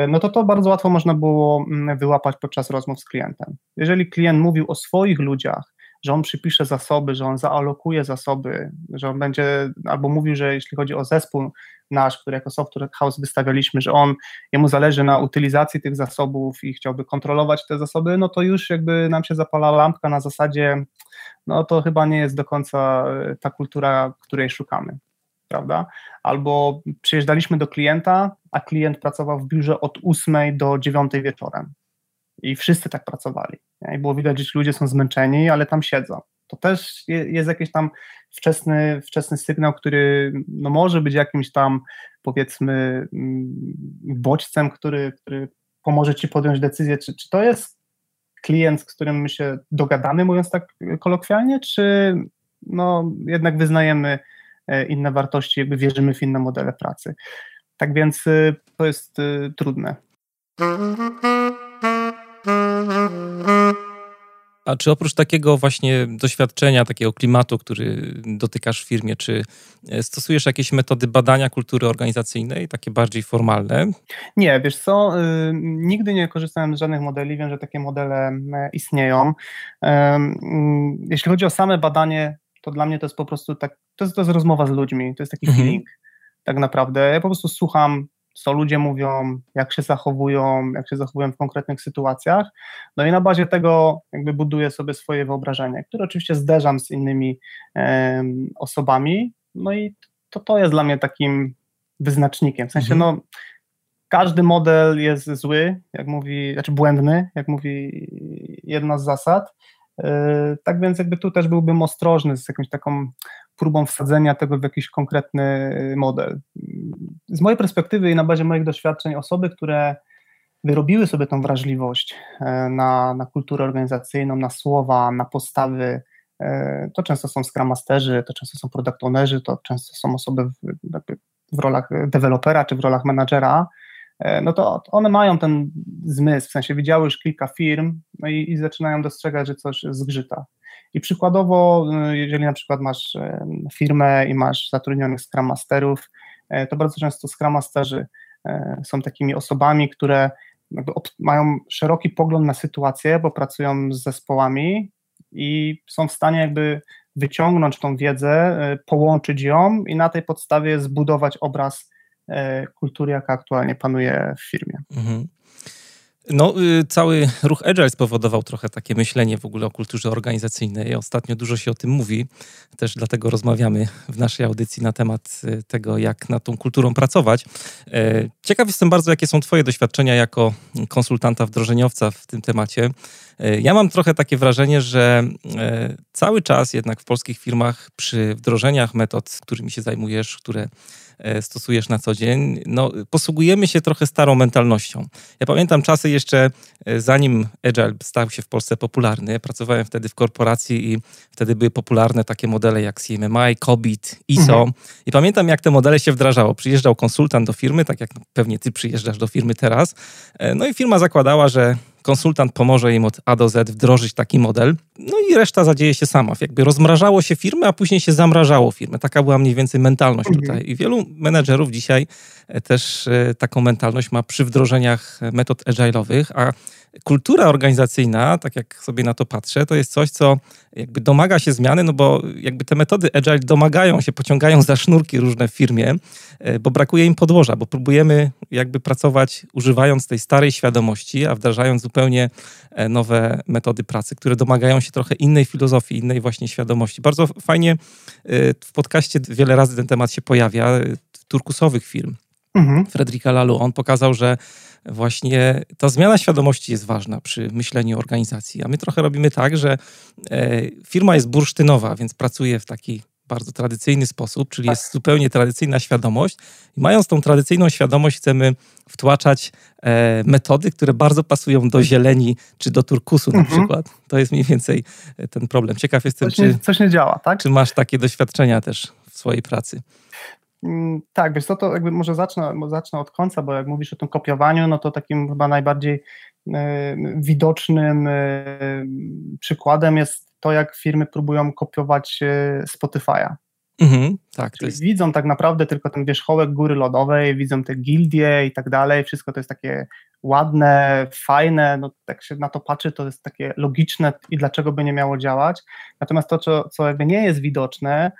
[SPEAKER 2] no to to bardzo łatwo można było mm, wyłapać podczas rozmów z klientem. Jeżeli klient mówił o swoich ludziach, że on przypisze zasoby, że on zaalokuje zasoby, że on będzie, albo mówił, że jeśli chodzi o zespół nasz, który jako software house wystawialiśmy, że on, jemu zależy na utylizacji tych zasobów i chciałby kontrolować te zasoby, no to już jakby nam się zapala lampka na zasadzie, no to chyba nie jest do końca e, ta kultura, której szukamy, prawda? Albo przyjeżdżaliśmy do klienta, a klient pracował w biurze od 8 do 9 wieczorem. I wszyscy tak pracowali. Nie? I było widać, że ludzie są zmęczeni, ale tam siedzą. To też jest jakiś tam wczesny, wczesny sygnał, który no może być jakimś tam, powiedzmy, mm, bodźcem, który, który pomoże ci podjąć decyzję, czy, czy to jest klient, z którym my się dogadamy, mówiąc tak kolokwialnie, czy no, jednak wyznajemy e, inne wartości, jakby wierzymy w inne modele pracy. Tak więc e, to jest e, trudne.
[SPEAKER 1] A czy oprócz takiego właśnie doświadczenia, takiego klimatu, który dotykasz w firmie, czy e, stosujesz jakieś metody badania kultury organizacyjnej, takie bardziej formalne?
[SPEAKER 2] Nie, wiesz co, y, nigdy nie korzystałem z żadnych modeli, wiem, że takie modele istnieją. Jeśli chodzi o same badanie, to dla mnie to jest po prostu tak, to jest, to jest rozmowa z ludźmi, to jest taki mhm. feeling tak naprawdę. Ja po prostu słucham co ludzie mówią, jak się zachowują, jak się zachowują w konkretnych sytuacjach. No i na bazie tego jakby buduję sobie swoje wyobrażenie, które oczywiście zderzam z innymi e, osobami. No i to, to jest dla mnie takim wyznacznikiem. W sensie, mhm. no, każdy model jest zły, jak mówi, znaczy błędny, jak mówi jedna z zasad. E, tak więc jakby tu też byłbym ostrożny z jakąś taką próbą wsadzenia tego w jakiś konkretny model. Z mojej perspektywy i na bazie moich doświadczeń, osoby, które wyrobiły sobie tą wrażliwość e, na, na kulturę organizacyjną, na słowa, na postawy, e, to często są Scrum Masterzy, to często są Product Ownerzy, to często są osoby w, w rolach dewelopera czy w rolach menadżera, e, no to one mają ten zmysł, w sensie widziały już kilka firm no i, i zaczynają dostrzegać, że coś zgrzyta. I przykładowo, y, jeżeli na przykład masz firmę i masz zatrudnionych Scrum Masterów, e, to bardzo często Scrum Masterzy są takimi osobami, które mają szeroki pogląd na sytuację, bo pracują z zespołami i są w stanie jakby wyciągnąć tą wiedzę, połączyć ją i na tej podstawie zbudować obraz kultury, jaka aktualnie panuje w firmie. Mhm.
[SPEAKER 1] No, y, cały ruch Agile spowodował trochę takie myślenie w ogóle o kulturze organizacyjnej. Ostatnio dużo się o tym mówi, też dlatego rozmawiamy w naszej audycji na temat y, tego, jak nad tą kulturą pracować. E, ciekaw jestem bardzo, jakie są Twoje doświadczenia jako konsultanta wdrożeniowca w tym temacie. E, ja mam trochę takie wrażenie, że e, cały czas jednak w polskich firmach przy wdrożeniach metod, którymi się zajmujesz, które stosujesz na co dzień, no, posługujemy się trochę starą mentalnością. Ja pamiętam czasy jeszcze, e, zanim Agile stał się w Polsce popularny. Pracowałem wtedy w korporacji i wtedy były popularne takie modele jak CMMI, COBIT, ISO. Mhm. I pamiętam, jak te modele się wdrażało. Przyjeżdżał konsultant do firmy, tak jak pewnie ty przyjeżdżasz do firmy teraz. E, no i firma zakładała, że konsultant pomoże im od A do Z wdrożyć taki model, no i reszta zadzieje się sama. Jakby rozmrażało się firmę, a później się zamrażało firmę. Taka była mniej więcej mentalność mhm. tutaj. I wielu menedżerów dzisiaj e, też e, taką mentalność ma przy wdrożeniach metod agile'owych, a kultura organizacyjna, tak jak sobie na to patrzę, to jest coś, co jakby domaga się zmiany, no bo jakby te metody agile domagają się, pociągają za sznurki różne w firmie, e, bo brakuje im podłoża, bo próbujemy jakby pracować używając tej starej świadomości, a wdrażając zupełnie e, nowe metody pracy, które domagają się trochę innej filozofii, innej właśnie świadomości. Bardzo fajnie e, w podcaście wiele razy ten temat się pojawia, turkusowych firm. Mhm. Fredrika Lalu, on pokazał, że właśnie ta zmiana świadomości jest ważna przy myśleniu organizacji. A my trochę robimy tak, że e, firma jest bursztynowa, więc pracuje w taki bardzo tradycyjny sposób, czyli tak. jest zupełnie tradycyjna świadomość. I mając tą tradycyjną świadomość, chcemy wtłaczać e, metody, które bardzo pasują do zieleni czy do turkusu na mhm. przykład. To jest mniej więcej e, ten problem. Ciekaw jestem,
[SPEAKER 2] coś nie, czy, coś nie działa, tak?
[SPEAKER 1] Czy masz takie doświadczenia też w swojej pracy?
[SPEAKER 2] Mm, tak, wiesz co, to jakby może zacznę, zacznę od końca, bo jak mówisz o tym kopiowaniu, no to takim chyba najbardziej e, widocznym e, przykładem jest to, jak firmy próbują kopiować e, Spotify'a. Mhm, tak, jest... widzą tak naprawdę tylko ten wierzchołek góry lodowej, widzą te gildie i tak dalej, wszystko to jest takie ładne, fajne, no tak się na to patrzy, to jest takie logiczne i dlaczego by nie miało działać. Natomiast to, co, co jakby nie jest widoczne,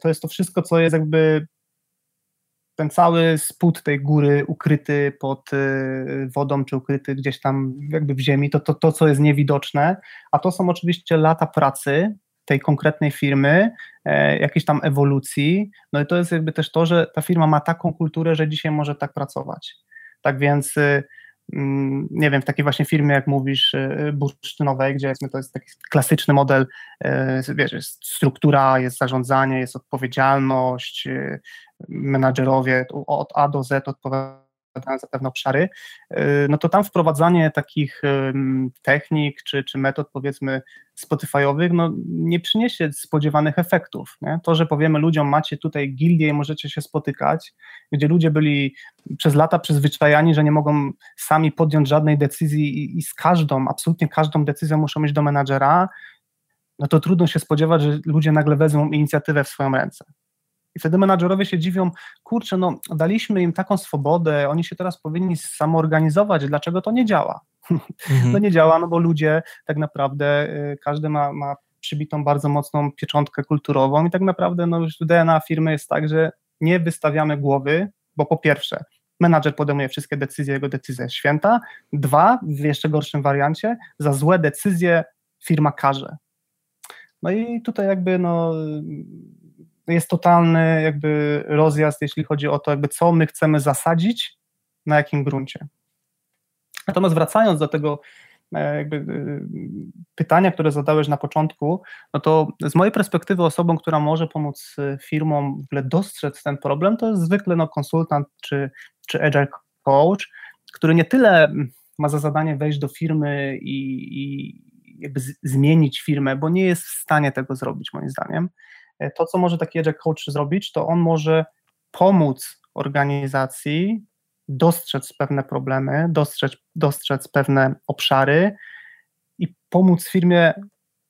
[SPEAKER 2] to jest to wszystko, co jest jakby ten cały spód tej góry ukryty pod y, wodą, czy ukryty gdzieś tam jakby w ziemi, to, to, to co jest niewidoczne, a to są oczywiście lata pracy tej konkretnej firmy, e, jakiejś tam ewolucji, no i to jest jakby też to, że ta firma ma taką kulturę, że dzisiaj może tak pracować. Tak więc y, Mm, nie wiem, w takiej właśnie firmie, jak mówisz, y, bursztynowej, gdzie to jest taki klasyczny model, wiesz, jest struktura, jest zarządzanie, jest odpowiedzialność, menadżerowie od A do Z odpowiadają za pewne obszary, no to tam wprowadzanie takich technik czy, czy metod powiedzmy Spotify'owych no, nie przyniesie spodziewanych efektów. Nie? To, że powiemy ludziom, macie tutaj gildię i możecie się spotykać, gdzie ludzie byli przez lata przyzwyczajani, że nie mogą sami podjąć żadnej decyzji i, i z każdą, absolutnie każdą decyzją muszą iść do menadżera, no to trudno się spodziewać, że ludzie nagle wezmą inicjatywę w swoją ręce. I wtedy menadżerowie się dziwią, kurczę, no daliśmy im taką swobodę, oni się teraz powinni samoorganizować, dlaczego to nie działa? Mhm. No nie działa, no bo ludzie tak naprawdę, y, każdy ma, ma przybitą bardzo mocną pieczątkę kulturową i tak naprawdę no już DNA firmy jest tak, że nie wystawiamy głowy, bo po pierwsze, menadżer podejmuje wszystkie decyzje, jego decyzja jest święta, dwa, w jeszcze gorszym wariancie, za złe decyzje firma karze. No i tutaj jakby no jest totalny jakby rozjazd, jeśli chodzi o to, jakby co my chcemy zasadzić, na jakim gruncie. Natomiast wracając do tego e, jakby e, pytania, które zadałeś na początku, no to z mojej perspektywy osobą, która może pomóc e, firmom w ogóle dostrzec ten problem, to jest zwykle no, konsultant czy, czy agile coach, który nie tyle ma za zadanie wejść do firmy i, i jakby z, zmienić firmę, bo nie jest w stanie tego zrobić moim zdaniem, to, co może taki agile coach zrobić, to on może pomóc organizacji dostrzec pewne problemy, dostrzec, dostrzec pewne obszary i pomóc firmie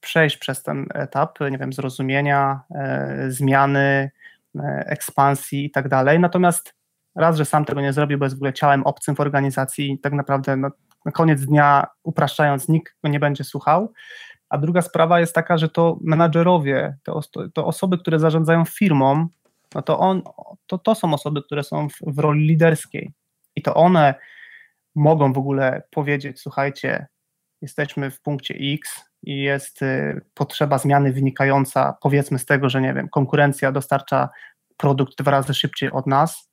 [SPEAKER 2] przejść przez ten etap, nie wiem, zrozumienia, e, zmiany, e, ekspansji i tak dalej. Natomiast raz, że sam tego nie zrobił, bo jest w ogóle ciałem obcym w organizacji tak naprawdę no, na koniec dnia, upraszczając, nikt go nie będzie słuchał, a druga sprawa jest taka, że to menadżerowie, to, to osoby, które zarządzają firmą, no to, on, to, to są osoby, które są w, w roli liderskiej. I to one mogą w ogóle powiedzieć: Słuchajcie, jesteśmy w punkcie X i jest y, potrzeba zmiany wynikająca, powiedzmy, z tego, że nie wiem, konkurencja dostarcza produkt dwa razy szybciej od nas.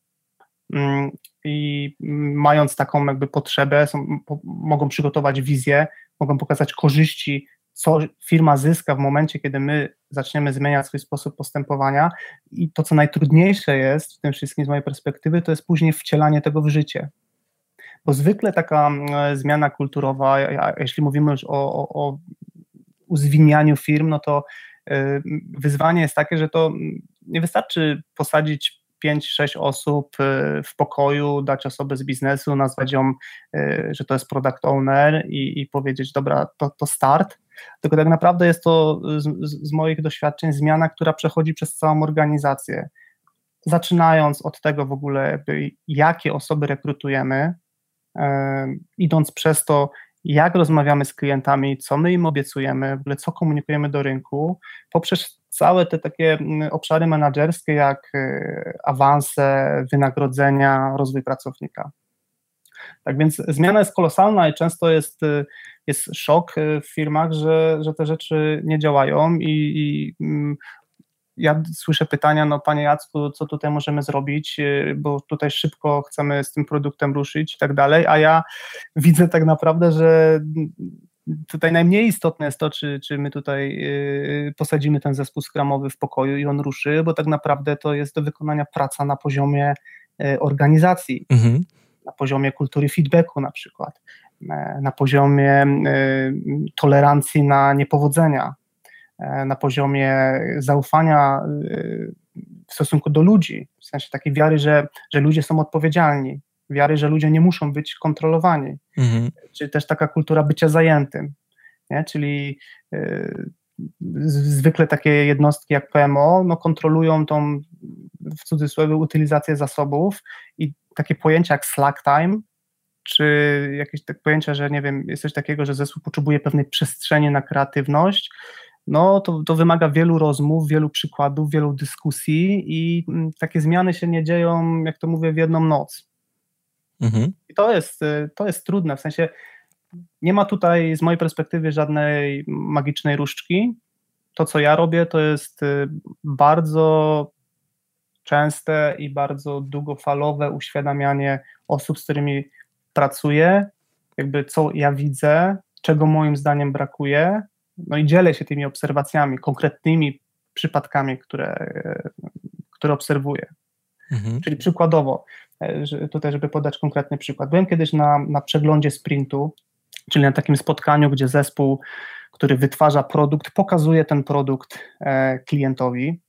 [SPEAKER 2] Mm, I mając taką jakby potrzebę, są, po, mogą przygotować wizję, mogą pokazać korzyści co firma zyska w momencie, kiedy my zaczniemy zmieniać swój sposób postępowania. I to, co najtrudniejsze jest w tym wszystkim z mojej perspektywy, to jest później wcielanie tego w życie. Bo zwykle taka mm, zmiana kulturowa, jeśli mówimy już o, o, o uzwinianiu firm, no to y, wyzwanie jest takie, że to nie wystarczy posadzić 5-6 osób y, w pokoju, dać osobę z biznesu, nazwać ją, y, że to jest product owner i, i powiedzieć, dobra, to, to start, tylko tak naprawdę jest to z, z moich doświadczeń zmiana, która przechodzi przez całą organizację. Zaczynając od tego w ogóle, jakie osoby rekrutujemy, e, idąc przez to, jak rozmawiamy z klientami, co my im obiecujemy, w ogóle co komunikujemy do rynku, poprzez całe te takie obszary menedżerskie, jak e, awanse, wynagrodzenia, rozwój pracownika. Tak więc zmiana jest kolosalna i często jest y, jest szok y, w firmach, że, że te rzeczy nie działają i, i mm, ja słyszę pytania, no panie Jacku, co tutaj możemy zrobić, y, bo tutaj szybko chcemy z tym produktem ruszyć i tak dalej, a ja widzę tak naprawdę, że tutaj najmniej istotne jest to, czy, czy my tutaj posadzimy ten zespół skramowy w pokoju i on ruszy, bo tak naprawdę to jest do wykonania praca na poziomie organizacji, mhm. Na poziomie kultury feedbacku na przykład. E, na poziomie e, tolerancji na niepowodzenia, e, na poziomie zaufania w stosunku do ludzi, w sensie takiej wiary, że, że ludzie są odpowiedzialni, wiary, że ludzie nie muszą być kontrolowani, mhm. czy też taka kultura bycia zajętym, nie? czyli zwykle takie jednostki jak PMO no, kontrolują tą w cudzysłowie utylizację zasobów i takie pojęcia jak slack time czy jakieś tak pojęcia, że nie wiem, jest coś takiego, że zespół potrzebuje pewnej przestrzeni na kreatywność, no to, to wymaga wielu rozmów, wielu przykładów, wielu dyskusji i mm, takie zmiany się nie dzieją, jak to mówię, w jedną noc. Mhm. I to jest, y, to jest trudne, w sensie nie ma tutaj z mojej perspektywy żadnej magicznej różdżki. To, co ja robię, to jest y, bardzo częste i bardzo długofalowe uświadamianie osób, z którymi pracuję, jakby co ja widzę, czego moim zdaniem brakuje, no i dzielę się tymi obserwacjami, konkretnymi przypadkami, które, które obserwuję. Mhm. Czyli przykładowo, tutaj, żeby podać konkretny przykład. Byłem kiedyś na, na przeglądzie sprintu, czyli na takim spotkaniu, gdzie zespół, który wytwarza produkt, pokazuje ten produkt klientowi.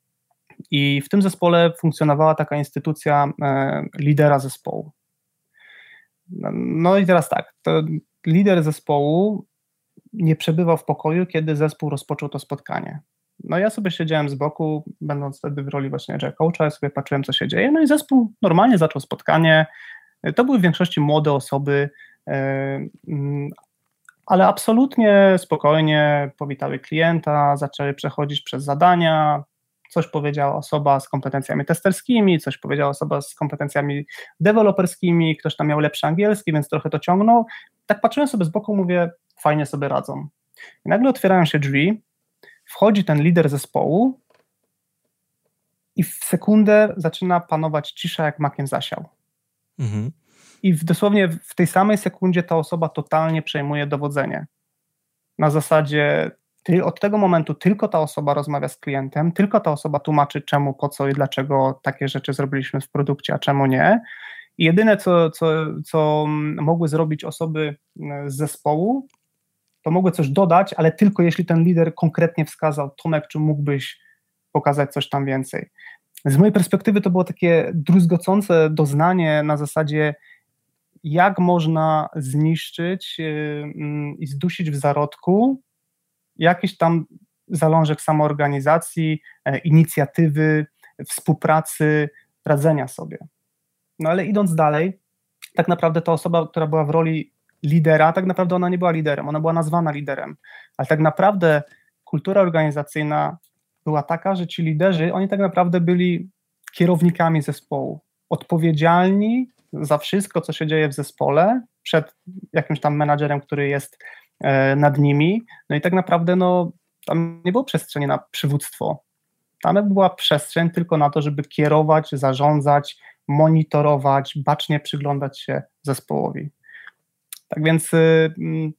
[SPEAKER 2] I w tym zespole funkcjonowała taka instytucja lidera zespołu. No i teraz tak, lider zespołu nie przebywał w pokoju, kiedy zespół rozpoczął to spotkanie. No ja sobie siedziałem z boku, będąc wtedy w roli właśnie agile coacha, ja sobie patrzyłem, co się dzieje, no i zespół normalnie zaczął spotkanie. To były w większości młode osoby, e, mm, ale absolutnie spokojnie powitały klienta, zaczęły przechodzić przez zadania, coś powiedziała osoba z kompetencjami testerskimi, coś powiedziała osoba z kompetencjami deweloperskimi, ktoś tam miał lepszy angielski, więc trochę to ciągnął. Tak patrzyłem sobie z boku, mówię, fajnie sobie radzą. I nagle otwierają się drzwi, wchodzi ten lider zespołu i w sekundę zaczyna panować cisza, jak makiem zasiał. Mhm. I w, dosłownie w tej samej sekundzie ta osoba totalnie przejmuje dowodzenie. Na zasadzie ty, od tego momentu tylko ta osoba rozmawia z klientem, tylko ta osoba tłumaczy czemu, po co i dlaczego takie rzeczy zrobiliśmy w produkcie, a czemu nie. I jedyne, co, co, co mogły zrobić osoby z zespołu, to mogły coś dodać, ale tylko jeśli ten lider konkretnie wskazał, Tomek, czy mógłbyś pokazać coś tam więcej. Z mojej perspektywy to było takie druzgocące doznanie na zasadzie, jak można zniszczyć yy, i zdusić w zarodku jakiś tam zalążek samoorganizacji, e, inicjatywy, współpracy, radzenia sobie. No ale idąc dalej, tak naprawdę ta osoba, która była w roli lidera, tak naprawdę ona nie była liderem, ona była nazwana liderem, ale tak naprawdę kultura organizacyjna była taka, że ci liderzy, oni tak naprawdę byli kierownikami zespołu, odpowiedzialni za wszystko, co się dzieje w zespole, przed jakimś tam menadżerem, który jest nad nimi. No i tak naprawdę no, tam nie było przestrzeni na przywództwo. Tam była przestrzeń tylko na to, żeby kierować, zarządzać, monitorować, bacznie przyglądać się zespołowi. Tak więc y, mm,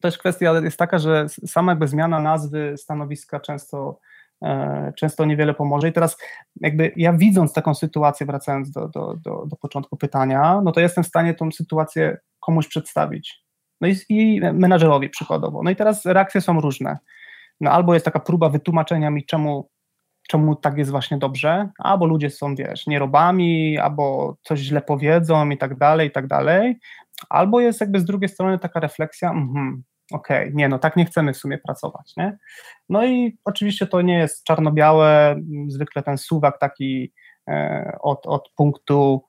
[SPEAKER 2] też kwestia jest taka, że sama jakby zmiana nazwy stanowiska często, e, często niewiele pomoże. I teraz jakby ja widząc taką sytuację, wracając do, do, do, do początku pytania, no to jestem w stanie tą sytuację komuś przedstawić no i, i menadżerowi przykładowo. No i teraz reakcje są różne. No albo jest taka próba wytłumaczenia mi, czemu, czemu tak jest właśnie dobrze, albo ludzie są, wiesz, nierobami, albo coś źle powiedzą i tak dalej, i tak dalej, albo jest jakby z drugiej strony taka refleksja, mhm, okej, okay, nie, no tak nie chcemy w sumie pracować, nie? No i oczywiście to nie jest czarno-białe, zwykle ten suwak taki e, od, od punktu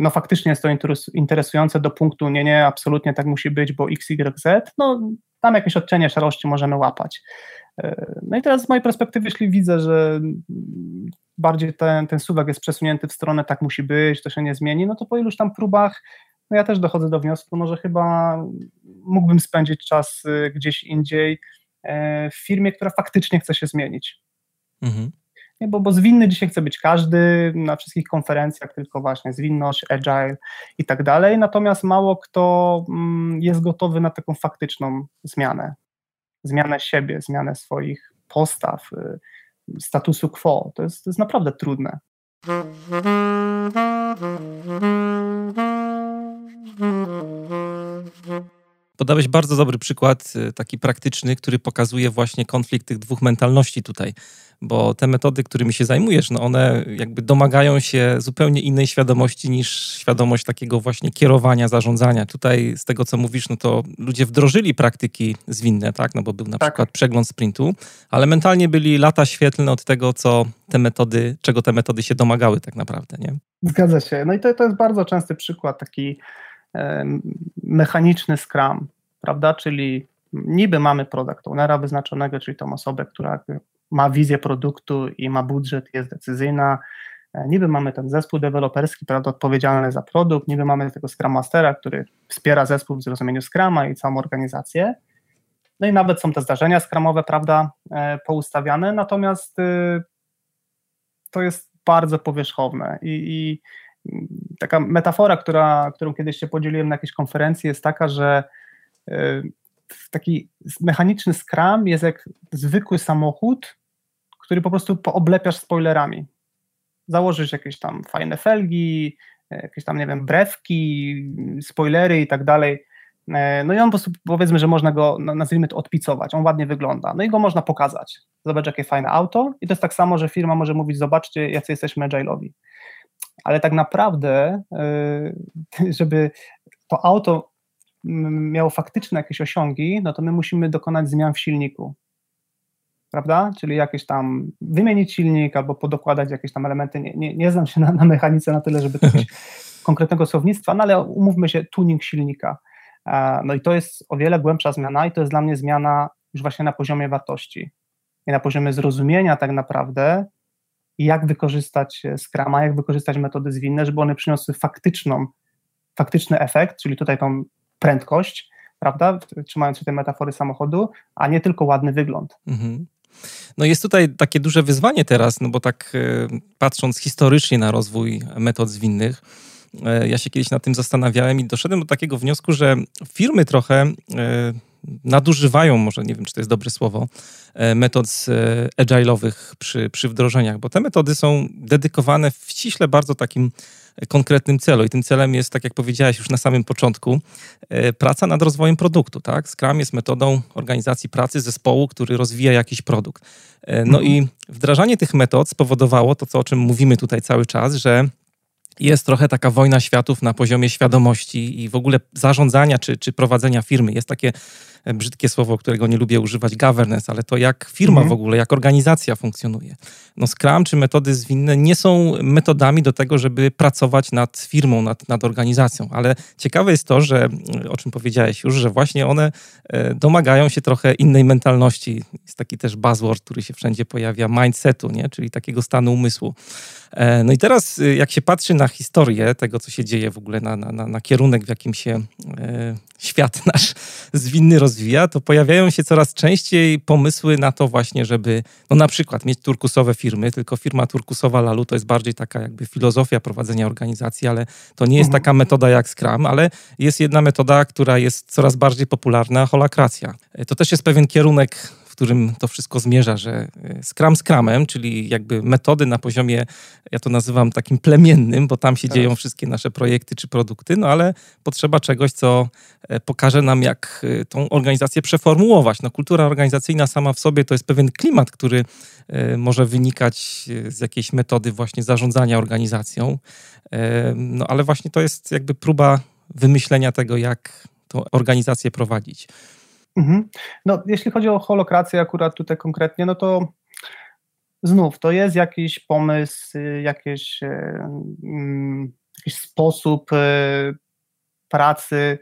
[SPEAKER 2] no faktycznie jest to interesujące do punktu, nie, nie, absolutnie tak musi być, bo x, y, z, no tam jakieś odcienie szarości możemy łapać. E, no i teraz z mojej perspektywy, jeśli widzę, że bardziej ten, ten suwak jest przesunięty w stronę tak musi być, to się nie zmieni, no to po iluś tam próbach no ja też dochodzę do wniosku, no, że chyba mógłbym spędzić czas y, gdzieś indziej e, w firmie, która faktycznie chce się zmienić. Mhm. Nie, bo, bo zwinny dzisiaj chce być każdy na wszystkich konferencjach, tylko właśnie zwinność, agile i tak dalej, natomiast mało kto mm, jest gotowy na taką faktyczną zmianę, zmianę siebie, zmianę swoich postaw, y, statusu quo. To jest, to jest naprawdę trudne.
[SPEAKER 1] Podałeś bardzo dobry przykład, y, taki praktyczny, który pokazuje właśnie konflikt tych dwóch mentalności tutaj bo te metody, którymi się zajmujesz, no one jakby domagają się zupełnie innej świadomości niż świadomość takiego właśnie kierowania, zarządzania. Tutaj z tego, co mówisz, no to ludzie wdrożyli praktyki zwinne, tak, no bo był na tak. przykład przegląd sprintu, ale mentalnie byli lata świetlne od tego, co te metody, czego te metody się domagały tak naprawdę, nie?
[SPEAKER 2] Zgadza się. No i to, to jest bardzo częsty przykład, taki mechaniczny Scrum, prawda, czyli niby mamy product ownera wyznaczonego, czyli tą osobę, która ma wizję produktu i ma budżet, jest decyzyjna. E, niby mamy ten zespół deweloperski, prawda, odpowiedzialny za produkt, niby mamy tego Scrum Mastera, który wspiera zespół w zrozumieniu Scruma i całą organizację. No i nawet są te zdarzenia Scrumowe, prawda, e, poustawiane, natomiast y, to jest bardzo powierzchowne i, i taka metafora, która, którą kiedyś się podzieliłem na jakiejś konferencji jest taka, że y, taki mechaniczny Scrum jest jak zwykły samochód, który po prostu oblepiasz spoilerami. Założysz jakieś tam fajne felgi, jakieś tam, nie wiem, brewki, spoilery i tak dalej. No i on po prostu powiedzmy, że można go, nazwijmy to, odpicować. On ładnie wygląda. No i go można pokazać. Zobacz, jakie fajne auto. I to jest tak samo, że firma może mówić, zobaczcie, jacy jesteśmy agile'owi. Ale tak naprawdę, żeby to auto miało faktyczne jakieś osiągi, no to my musimy dokonać zmian w silniku. Prawda? Czyli jakieś tam wymienić silnik albo podokładać jakieś tam elementy. Nie, nie, nie znam się na, na mechanice na tyle, żeby jakiegoś konkretnego słownictwa, no ale umówmy się, tuning silnika. No i to jest o wiele głębsza zmiana i to jest dla mnie zmiana już właśnie na poziomie wartości i na poziomie zrozumienia tak naprawdę, jak wykorzystać Scrama, jak wykorzystać metody zwinne, żeby one przyniosły faktyczną, faktyczny efekt, czyli tutaj tą prędkość, prawda, trzymając się tej metafory samochodu, a nie tylko ładny wygląd. Mhm.
[SPEAKER 1] No jest tutaj takie duże wyzwanie teraz, no bo tak e, patrząc historycznie na rozwój metod zwinnych, e, ja się kiedyś nad tym zastanawiałem i doszedłem do takiego wniosku, że firmy trochę e, nadużywają, może nie wiem, czy to jest dobre słowo, metod agile'owych przy, przy wdrożeniach, bo te metody są dedykowane w ściśle bardzo takim konkretnym celu. I tym celem jest, tak jak powiedziałeś już na samym początku, e, praca nad rozwojem produktu. Tak? Scrum jest metodą organizacji pracy zespołu, który rozwija jakiś produkt. E, no mhm. i wdrażanie tych metod spowodowało to, co, o czym mówimy tutaj cały czas, że jest trochę taka wojna światów na poziomie świadomości i w ogóle zarządzania czy, czy prowadzenia firmy. Jest takie brzydkie słowo, którego nie lubię używać, governance, ale to jak firma mhm. w ogóle, jak organizacja funkcjonuje. No Scrum czy metody zwinne nie są metodami do tego, żeby pracować nad firmą, nad, nad organizacją, ale ciekawe jest to, że o czym powiedziałeś już, że właśnie one e, domagają się trochę innej mentalności. Jest taki też buzzword, który się wszędzie pojawia, mindsetu, nie? czyli takiego stanu umysłu. E, no i teraz, jak się patrzy na historię tego, co się dzieje w ogóle, na, na, na kierunek, w jakim się e, świat nasz zwinny rozwija, to pojawiają się coraz częściej pomysły na to właśnie, żeby no na przykład mieć turkusowe firmy, tylko firma turkusowa Lalu to jest bardziej taka jakby filozofia prowadzenia organizacji, ale to nie jest mhm. taka metoda jak Scrum, ale jest jedna metoda, która jest coraz bardziej popularna, holakracja. To też jest pewien kierunek którym to wszystko zmierza, że e, Scrum Scrumem, czyli jakby metody na poziomie, ja to nazywam takim plemiennym, bo tam się tak. dzieją wszystkie nasze projekty czy produkty, no ale potrzeba czegoś, co e, pokaże nam, jak e, tą organizację przeformułować. No, kultura organizacyjna sama w sobie to jest pewien klimat, który może wynikać z jakiejś metody właśnie zarządzania organizacją, no ale właśnie to jest jakby próba wymyślenia tego, jak tą organizację prowadzić.
[SPEAKER 2] Mhm. No, jeśli chodzi o holokrację akurat tutaj konkretnie, no to znów to jest jakiś pomysł, jakiś, e, mm, jakiś sposób e, pracy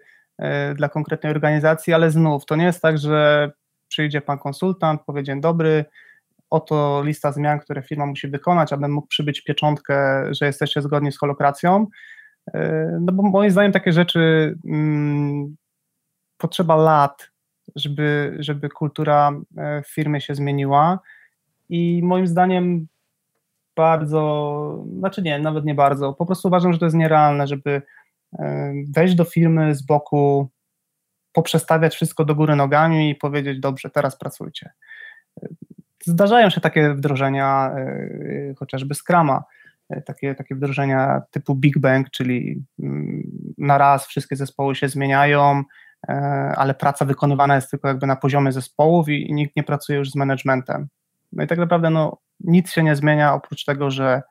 [SPEAKER 2] dla konkretnej organizacji, ale znów to nie jest tak, że przyjdzie pan konsultant, powie dzień dobry, oto lista zmian, które firma musi wykonać, abym mógł przybyć pieczątkę, że jesteście zgodni z holokracją. No bo moim zdaniem takie rzeczy mm, potrzeba lat, żeby, żeby kultura e, w firmie się zmieniła. I moim zdaniem bardzo, znaczy nie, nawet nie bardzo, po prostu uważam, że to jest nierealne, żeby e, wejść do firmy z boku, poprzestawiać wszystko do góry nogami i powiedzieć, dobrze, teraz pracujcie. Zdarzają się takie wdrożenia, e, chociażby Scrama, takie, takie wdrożenia typu Big Bang, czyli mm, na raz wszystkie zespoły się zmieniają, E, ale praca wykonywana jest tylko jakby na poziomie zespołów i, i nikt nie pracuje już z managementem. No i tak naprawdę no, nic się nie zmienia oprócz tego, że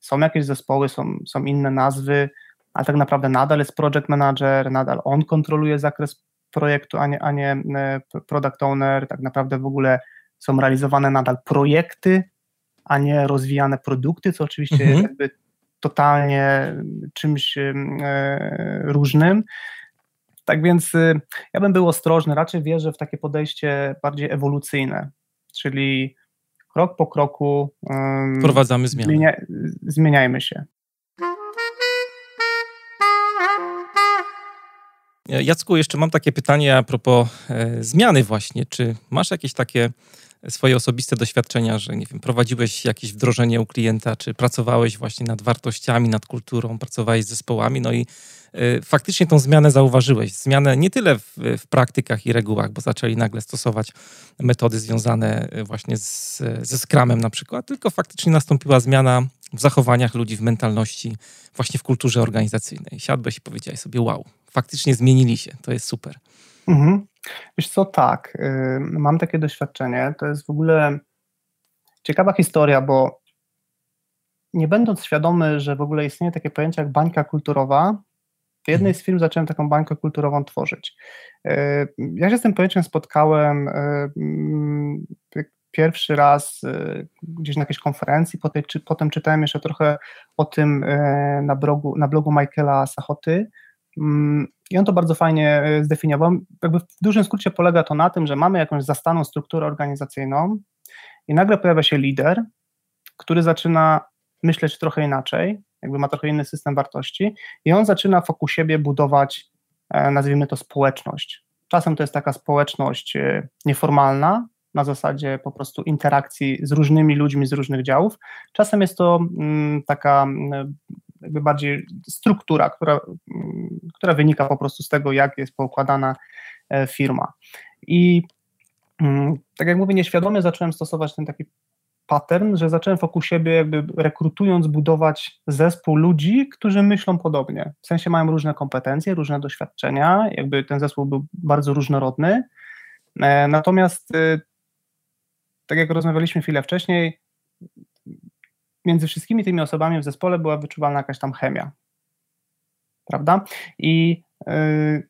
[SPEAKER 2] są jakieś zespoły, są, są inne nazwy, ale tak naprawdę nadal jest project manager, nadal on kontroluje zakres projektu, a nie, a nie e, product owner. Tak naprawdę w ogóle są realizowane nadal projekty, a nie rozwijane produkty, co oczywiście mhm. jest jakby totalnie czymś e, różnym. Tak więc y, ja bym był ostrożny, raczej wierzę w takie podejście bardziej ewolucyjne, czyli krok po kroku
[SPEAKER 1] um, wprowadzamy zmiany. Zmienia,
[SPEAKER 2] zmieniajmy się.
[SPEAKER 1] Jacku, jeszcze mam takie pytanie a propos e, zmiany właśnie. Czy masz jakieś takie swoje osobiste doświadczenia, że nie wiem, prowadziłeś jakieś wdrożenie u klienta, czy pracowałeś właśnie nad wartościami, nad kulturą, pracowałeś z zespołami, no i y, faktycznie tą zmianę zauważyłeś. Zmianę nie tyle w, w, praktykach i regułach, bo zaczęli nagle stosować metody związane y, właśnie z, ze skramem na przykład, tylko faktycznie nastąpiła zmiana w zachowaniach ludzi, w mentalności, właśnie w kulturze organizacyjnej. Siadłeś i powiedziałeś sobie, wow, faktycznie zmienili się, to jest super. Mhm.
[SPEAKER 2] Wiesz co, tak, y, mam takie doświadczenie, to jest w ogóle ciekawa historia, bo nie będąc świadomy, że w ogóle istnieje takie pojęcie jak bańka kulturowa, w jednej z firm zacząłem taką bańkę kulturową tworzyć. Y, ja się z tym pojęciem spotkałem y, mm, pierwszy raz gdzieś na jakiejś konferencji, potem czytałem jeszcze trochę o tym na blogu, na blogu Michaela Sachoty, i on to bardzo fajnie e, zdefiniował. Jakby w dużym skrócie polega to na tym, że mamy jakąś zastaną strukturę organizacyjną i nagle pojawia się lider, który zaczyna myśleć trochę inaczej, jakby ma trochę inny system wartości i on zaczyna wokół siebie budować, e, nazwijmy to, społeczność. Czasem to jest taka społeczność e, nieformalna, na zasadzie po prostu interakcji z różnymi ludźmi z różnych działów. Czasem jest to mm, taka mm, jakby bardziej struktura, która, która wynika po prostu z tego, jak jest poukładana e, firma. I mm, tak jak mówię, nieświadomie zacząłem stosować ten taki pattern, że zacząłem wokół siebie jakby rekrutując, budować zespół ludzi, którzy myślą podobnie. W sensie mają różne kompetencje, różne doświadczenia, jakby ten zespół był bardzo różnorodny. E, natomiast e, tak jak rozmawialiśmy chwilę wcześniej, między wszystkimi tymi osobami w zespole była wyczuwalna jakaś tam chemia. Prawda? I yy,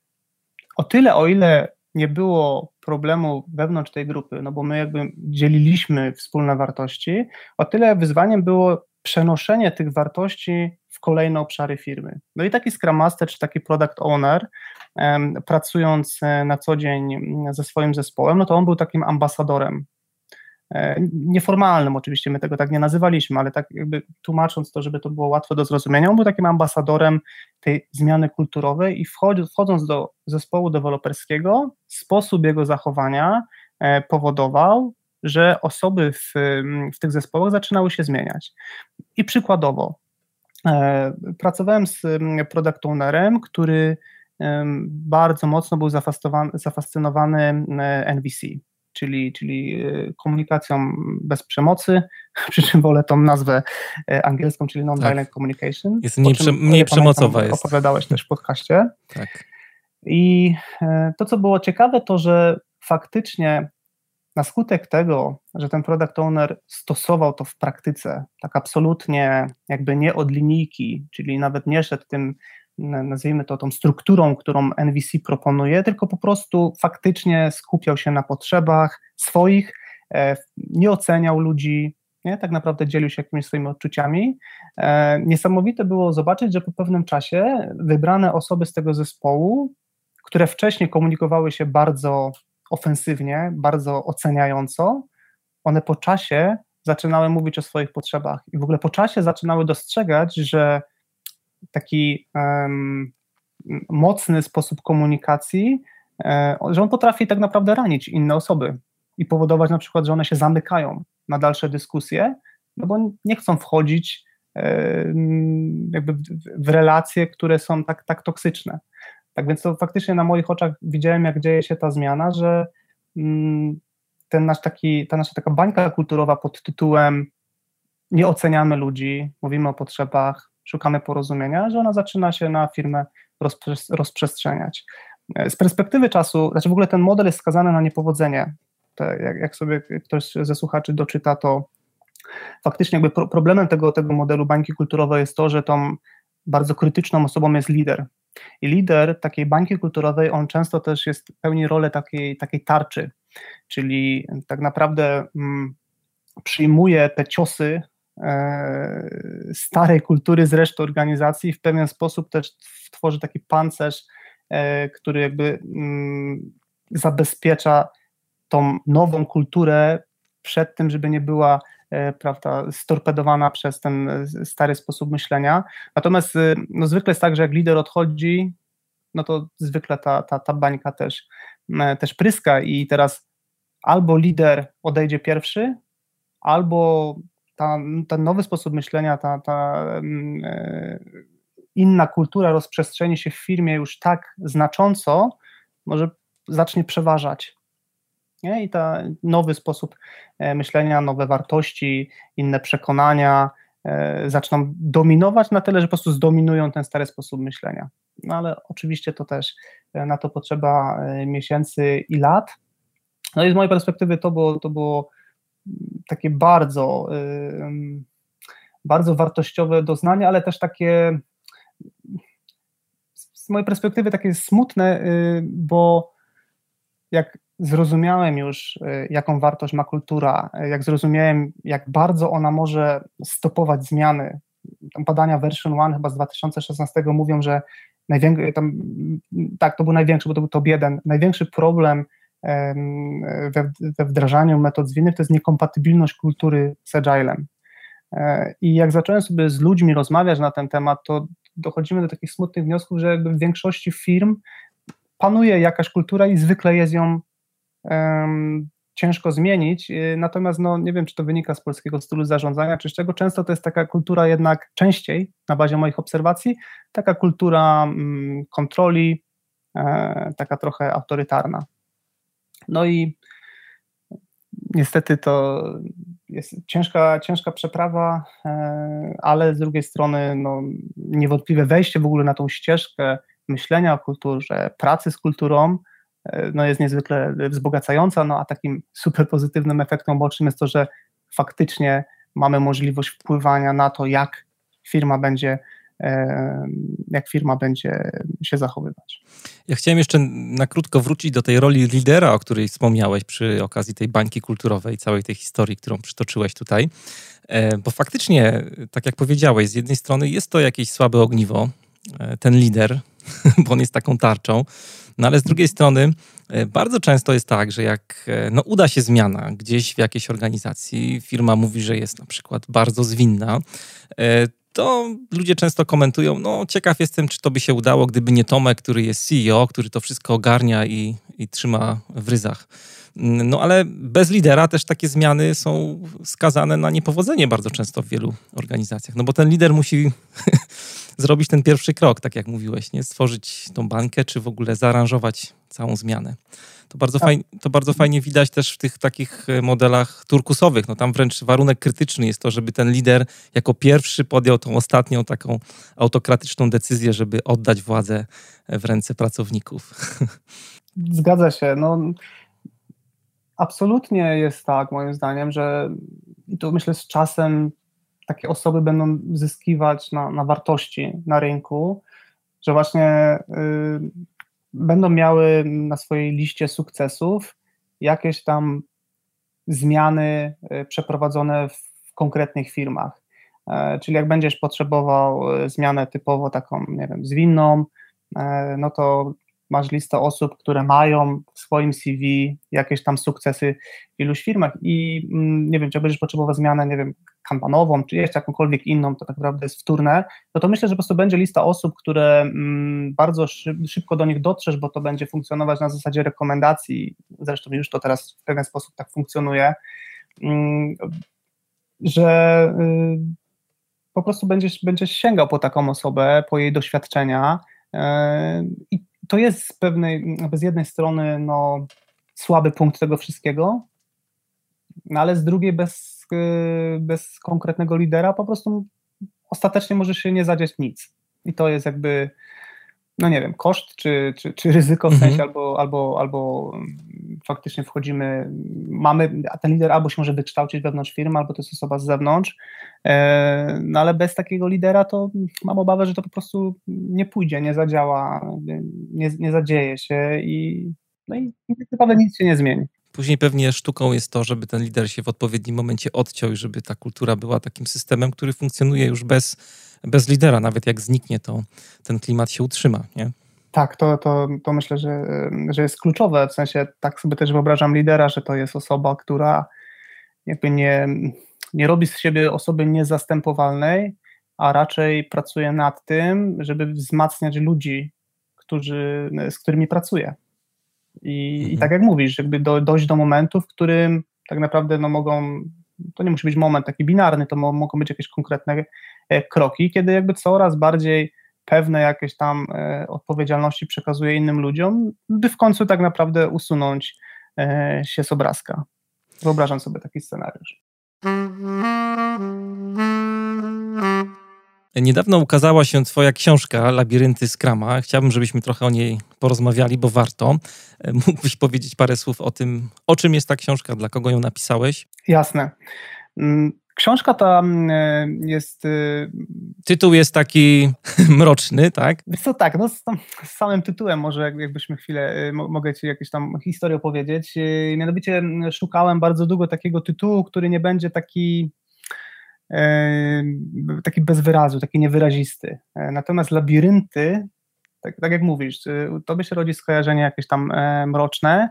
[SPEAKER 2] o tyle, o ile nie było problemu wewnątrz tej grupy, no bo my jakby dzieliliśmy wspólne wartości, o tyle wyzwaniem było przenoszenie tych wartości w kolejne obszary firmy. No i taki Scrum Master czy taki Product Owner, pracując e, na co dzień ze swoim zespołem, no to on był takim ambasadorem nieformalnym oczywiście, my tego tak nie nazywaliśmy, ale tak jakby tłumacząc to, żeby to było łatwe do zrozumienia, on był takim ambasadorem tej zmiany kulturowej i wchodząc do zespołu deweloperskiego, sposób jego zachowania e, powodował, że osoby w, w tych zespołach zaczynały się zmieniać. I przykładowo, e, pracowałem z product ownerem, który bardzo mocno był zafascynowany NVC, czyli, czyli e, komunikacją bez przemocy, przy czym wolę tą nazwę e, angielską, czyli non-violent tak. communication.
[SPEAKER 1] Jest mniej, prze, mniej przemocowa jest.
[SPEAKER 2] Opowiadałeś też w podcaście.
[SPEAKER 1] Tak.
[SPEAKER 2] I e, to, co było ciekawe, to, że faktycznie na skutek tego, że ten product owner stosował to w praktyce, tak absolutnie jakby nie od linijki, czyli nawet nie szedł tym nazwijmy to tą strukturą, którą NVC proponuje, tylko po prostu faktycznie skupiał się na potrzebach swoich, e, nie oceniał ludzi, nie? tak naprawdę dzielił się jakimiś swoimi odczuciami. E, niesamowite było zobaczyć, że po pewnym czasie wybrane osoby z tego zespołu, które wcześniej komunikowały się bardzo ofensywnie, bardzo oceniająco, one po czasie zaczynały mówić o swoich potrzebach i w ogóle po czasie zaczynały dostrzegać, że taki um, mocny sposób komunikacji, e, że on potrafi tak naprawdę ranić inne osoby i powodować na przykład, że one się zamykają na dalsze dyskusje, no bo nie chcą wchodzić e, jakby w, relacje, które są tak, tak toksyczne. Tak więc to faktycznie na moich oczach widziałem, jak dzieje się ta zmiana, że mm, ten nasz taki, ta nasza taka bańka kulturowa pod tytułem nie oceniamy ludzi, mówimy o potrzebach, szukamy porozumienia, że ona zaczyna się na firmę rozprzestrzeniać. Z perspektywy czasu, znaczy w ogóle ten model jest skazany na niepowodzenie. jak, jak, sobie ktoś ze słuchaczy doczyta, to faktycznie jakby pro, problemem tego, tego modelu bańki kulturowej jest to, że tą bardzo krytyczną osobą jest lider. I lider takiej bańki kulturowej, on często też jest pełni rolę takiej, takiej tarczy, czyli tak naprawdę mm, przyjmuje te ciosy E, starej kultury z reszty organizacji w pewien sposób też tworzy taki pancerz, e, który jakby mm, zabezpiecza tą nową kulturę przed tym, żeby nie była e, prawda, storpedowana przez ten stary sposób myślenia. Natomiast no, zwykle jest tak, że jak lider odchodzi, no to zwykle ta, ta, ta bańka też, też pryska i teraz albo lider odejdzie pierwszy, albo ta, ten nowy sposób myślenia, ta, ta e, inna kultura rozprzestrzeni się w firmie już tak znacząco, może zacznie przeważać. Nie? I ten nowy sposób e, myślenia, nowe wartości, inne przekonania, e, zaczną dominować na tyle, że po prostu zdominują ten stary sposób myślenia. No ale oczywiście to też na to potrzeba miesięcy i lat. No i z mojej perspektywy to było, to było takie bardzo, bardzo wartościowe doznanie, ale też takie z mojej perspektywy takie smutne, bo jak zrozumiałem już, y, jaką wartość ma kultura, y, jak zrozumiałem, jak bardzo ona może stopować zmiany. Badania version 1 chyba z 2016 mówią, że tam, tak, to był największy, bo to był top jeden, największy problem we, wdrażaniu metod zwinnych to jest niekompatybilność kultury z agilem. E, I jak zacząłem sobie z ludźmi rozmawiać na ten temat, to dochodzimy do takich smutnych wniosków, że jakby w większości firm panuje jakaś kultura i zwykle jest ją um, ciężko zmienić, y, natomiast no, nie wiem, czy to wynika z polskiego stylu zarządzania, czy z czego często to jest taka kultura jednak częściej, na bazie moich obserwacji, taka kultura um, kontroli, e, taka trochę autorytarna. No i niestety to jest ciężka, ciężka przeprawa, e, ale z drugiej strony no, niewątpliwe wejście w ogóle na tą ścieżkę myślenia o kulturze, pracy z kulturą, e, no jest niezwykle wzbogacająca, no a takim super pozytywnym efektem bocznym jest to, że faktycznie mamy możliwość wpływania na to, jak firma będzie jak firma będzie się zachowywać.
[SPEAKER 1] Ja chciałem jeszcze na krótko wrócić do tej roli lidera, o której wspomniałeś przy okazji tej bańki kulturowej, całej tej historii, którą przytoczyłeś tutaj. E, bo faktycznie, tak jak powiedziałeś, z jednej strony jest to jakieś słabe ogniwo, ten lider, bo on jest taką tarczą. No ale z drugiej strony e, bardzo często jest tak, że jak e, no, uda się zmiana gdzieś w jakiejś organizacji, firma mówi, że jest na przykład bardzo zwinna, e, to ludzie często komentują, no ciekaw jestem, czy to by się udało, gdyby nie Tomek, który jest CEO, który to wszystko ogarnia i, i trzyma w ryzach. No ale bez lidera też takie zmiany są skazane na niepowodzenie bardzo często w wielu organizacjach. No bo ten lider musi zrobić ten pierwszy krok, tak jak mówiłeś, nie? Stworzyć tą bankę, czy w ogóle zaaranżować całą zmianę. To bardzo, tak. fajnie, to bardzo fajnie widać też w tych takich e, modelach turkusowych. No tam wręcz warunek krytyczny jest to, żeby ten lider jako pierwszy podjął tą ostatnią taką autokratyczną decyzję, żeby oddać władzę w ręce pracowników.
[SPEAKER 2] Zgadza się. No, absolutnie jest tak, moim zdaniem, że i to myślę z czasem takie osoby będą zyskiwać na, na wartości na rynku, że właśnie y, będą miały na swojej liście sukcesów jakieś tam zmiany y, przeprowadzone w konkretnych firmach. E, czyli jak będziesz potrzebował y, zmianę typowo taką, nie wiem, zwinną, e, no to masz listę osób, które mają w swoim CV jakieś tam sukcesy w iluś firmach i mm, nie wiem, czy będziesz potrzebował zmianę, nie wiem, kampanową, czy jeszcze jakąkolwiek inną, to tak naprawdę jest wtórne, no to myślę, że po prostu będzie lista osób, które mm, bardzo szybko do nich dotrzesz, bo to będzie funkcjonować na zasadzie rekomendacji, zresztą już to teraz w pewien sposób tak funkcjonuje, mm, że y, po prostu będziesz, będziesz sięgał po taką osobę, po jej doświadczenia y, i to jest z pewnej, z jednej strony no, słaby punkt tego wszystkiego, no ale z drugiej bez, bez konkretnego lidera po prostu ostatecznie może się nie zadziać nic. I to jest jakby, no nie wiem, koszt czy, czy, czy ryzyko w sensie, mhm. albo, albo, albo faktycznie wchodzimy, mamy, a ten lider albo się może wykształcić wewnątrz firmy, albo to jest osoba z zewnątrz, e, no ale bez takiego lidera to mam obawę, że to po prostu nie pójdzie, nie zadziała, nie, nie zadzieje się i, no i, i tak nic się nie zmieni.
[SPEAKER 1] Później pewnie sztuką jest to, żeby ten lider się w odpowiednim momencie odciął i żeby ta kultura była takim systemem, który funkcjonuje już bez, bez lidera. Nawet jak zniknie, to ten klimat się utrzyma. Nie?
[SPEAKER 2] Tak, to, to, to myślę, że, że jest kluczowe. W sensie tak sobie też wyobrażam lidera, że to jest osoba, która jakby nie, nie robi z siebie osoby niezastępowalnej, a raczej pracuje nad tym, żeby wzmacniać ludzi, którzy, z którymi pracuje. I, mhm. i tak jak mówisz, jakby do, dojść do momentu, w którym tak naprawdę no, mogą, to nie musi być moment taki binarny, to mo, mogą być jakieś konkretne e, kroki, kiedy jakby coraz bardziej pewne jakieś tam e, odpowiedzialności przekazuje innym ludziom, by w końcu tak naprawdę usunąć e, się z obrazka. Wyobrażam sobie taki scenariusz.
[SPEAKER 1] Niedawno ukazała się Twoja książka Labirynty Skrama. Chciałbym, żebyśmy trochę o niej porozmawiali, bo warto. Mógłbyś powiedzieć parę słów o tym, o czym jest ta książka, dla kogo ją napisałeś?
[SPEAKER 2] Jasne. Mm, książka ta mm, jest. Y,
[SPEAKER 1] Tytuł jest taki mroczny, tak?
[SPEAKER 2] Wiesz co, tak, no z, z samym tytułem może jakbyśmy chwilę, y, mogę Ci jakąś tam historię opowiedzieć. Y, mianowicie mm, szukałem bardzo długo takiego tytułu, który nie będzie taki taki bez wyrazu, taki niewyrazisty. E, natomiast labirynty, tak, tak jak mówisz, by się rodzi skojarzenie jakieś tam e, mroczne,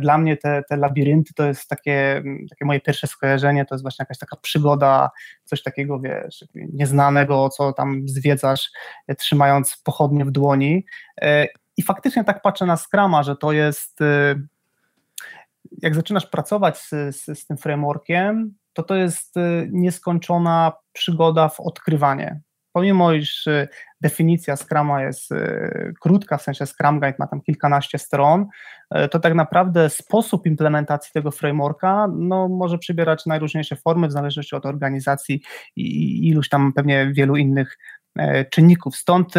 [SPEAKER 2] dla mnie te, te labirynty to jest takie, takie moje pierwsze skojarzenie, to jest właśnie jakaś taka przygoda, coś takiego, wiesz, nieznanego, co tam zwiedzasz, e, trzymając pochodnie w dłoni. E, I faktycznie tak patrzę na Scrama, że to jest, e, jak zaczynasz pracować z, z, z tym frameworkiem, to to jest nieskończona przygoda w odkrywanie pomimo iż y, definicja Scrama jest y, krótka, w sensie Scrum Guide ma tam kilkanaście stron, y, to tak naprawdę sposób implementacji tego frameworka no, może przybierać najróżniejsze formy w zależności od organizacji i iluś tam pewnie wielu innych e, czynników. Stąd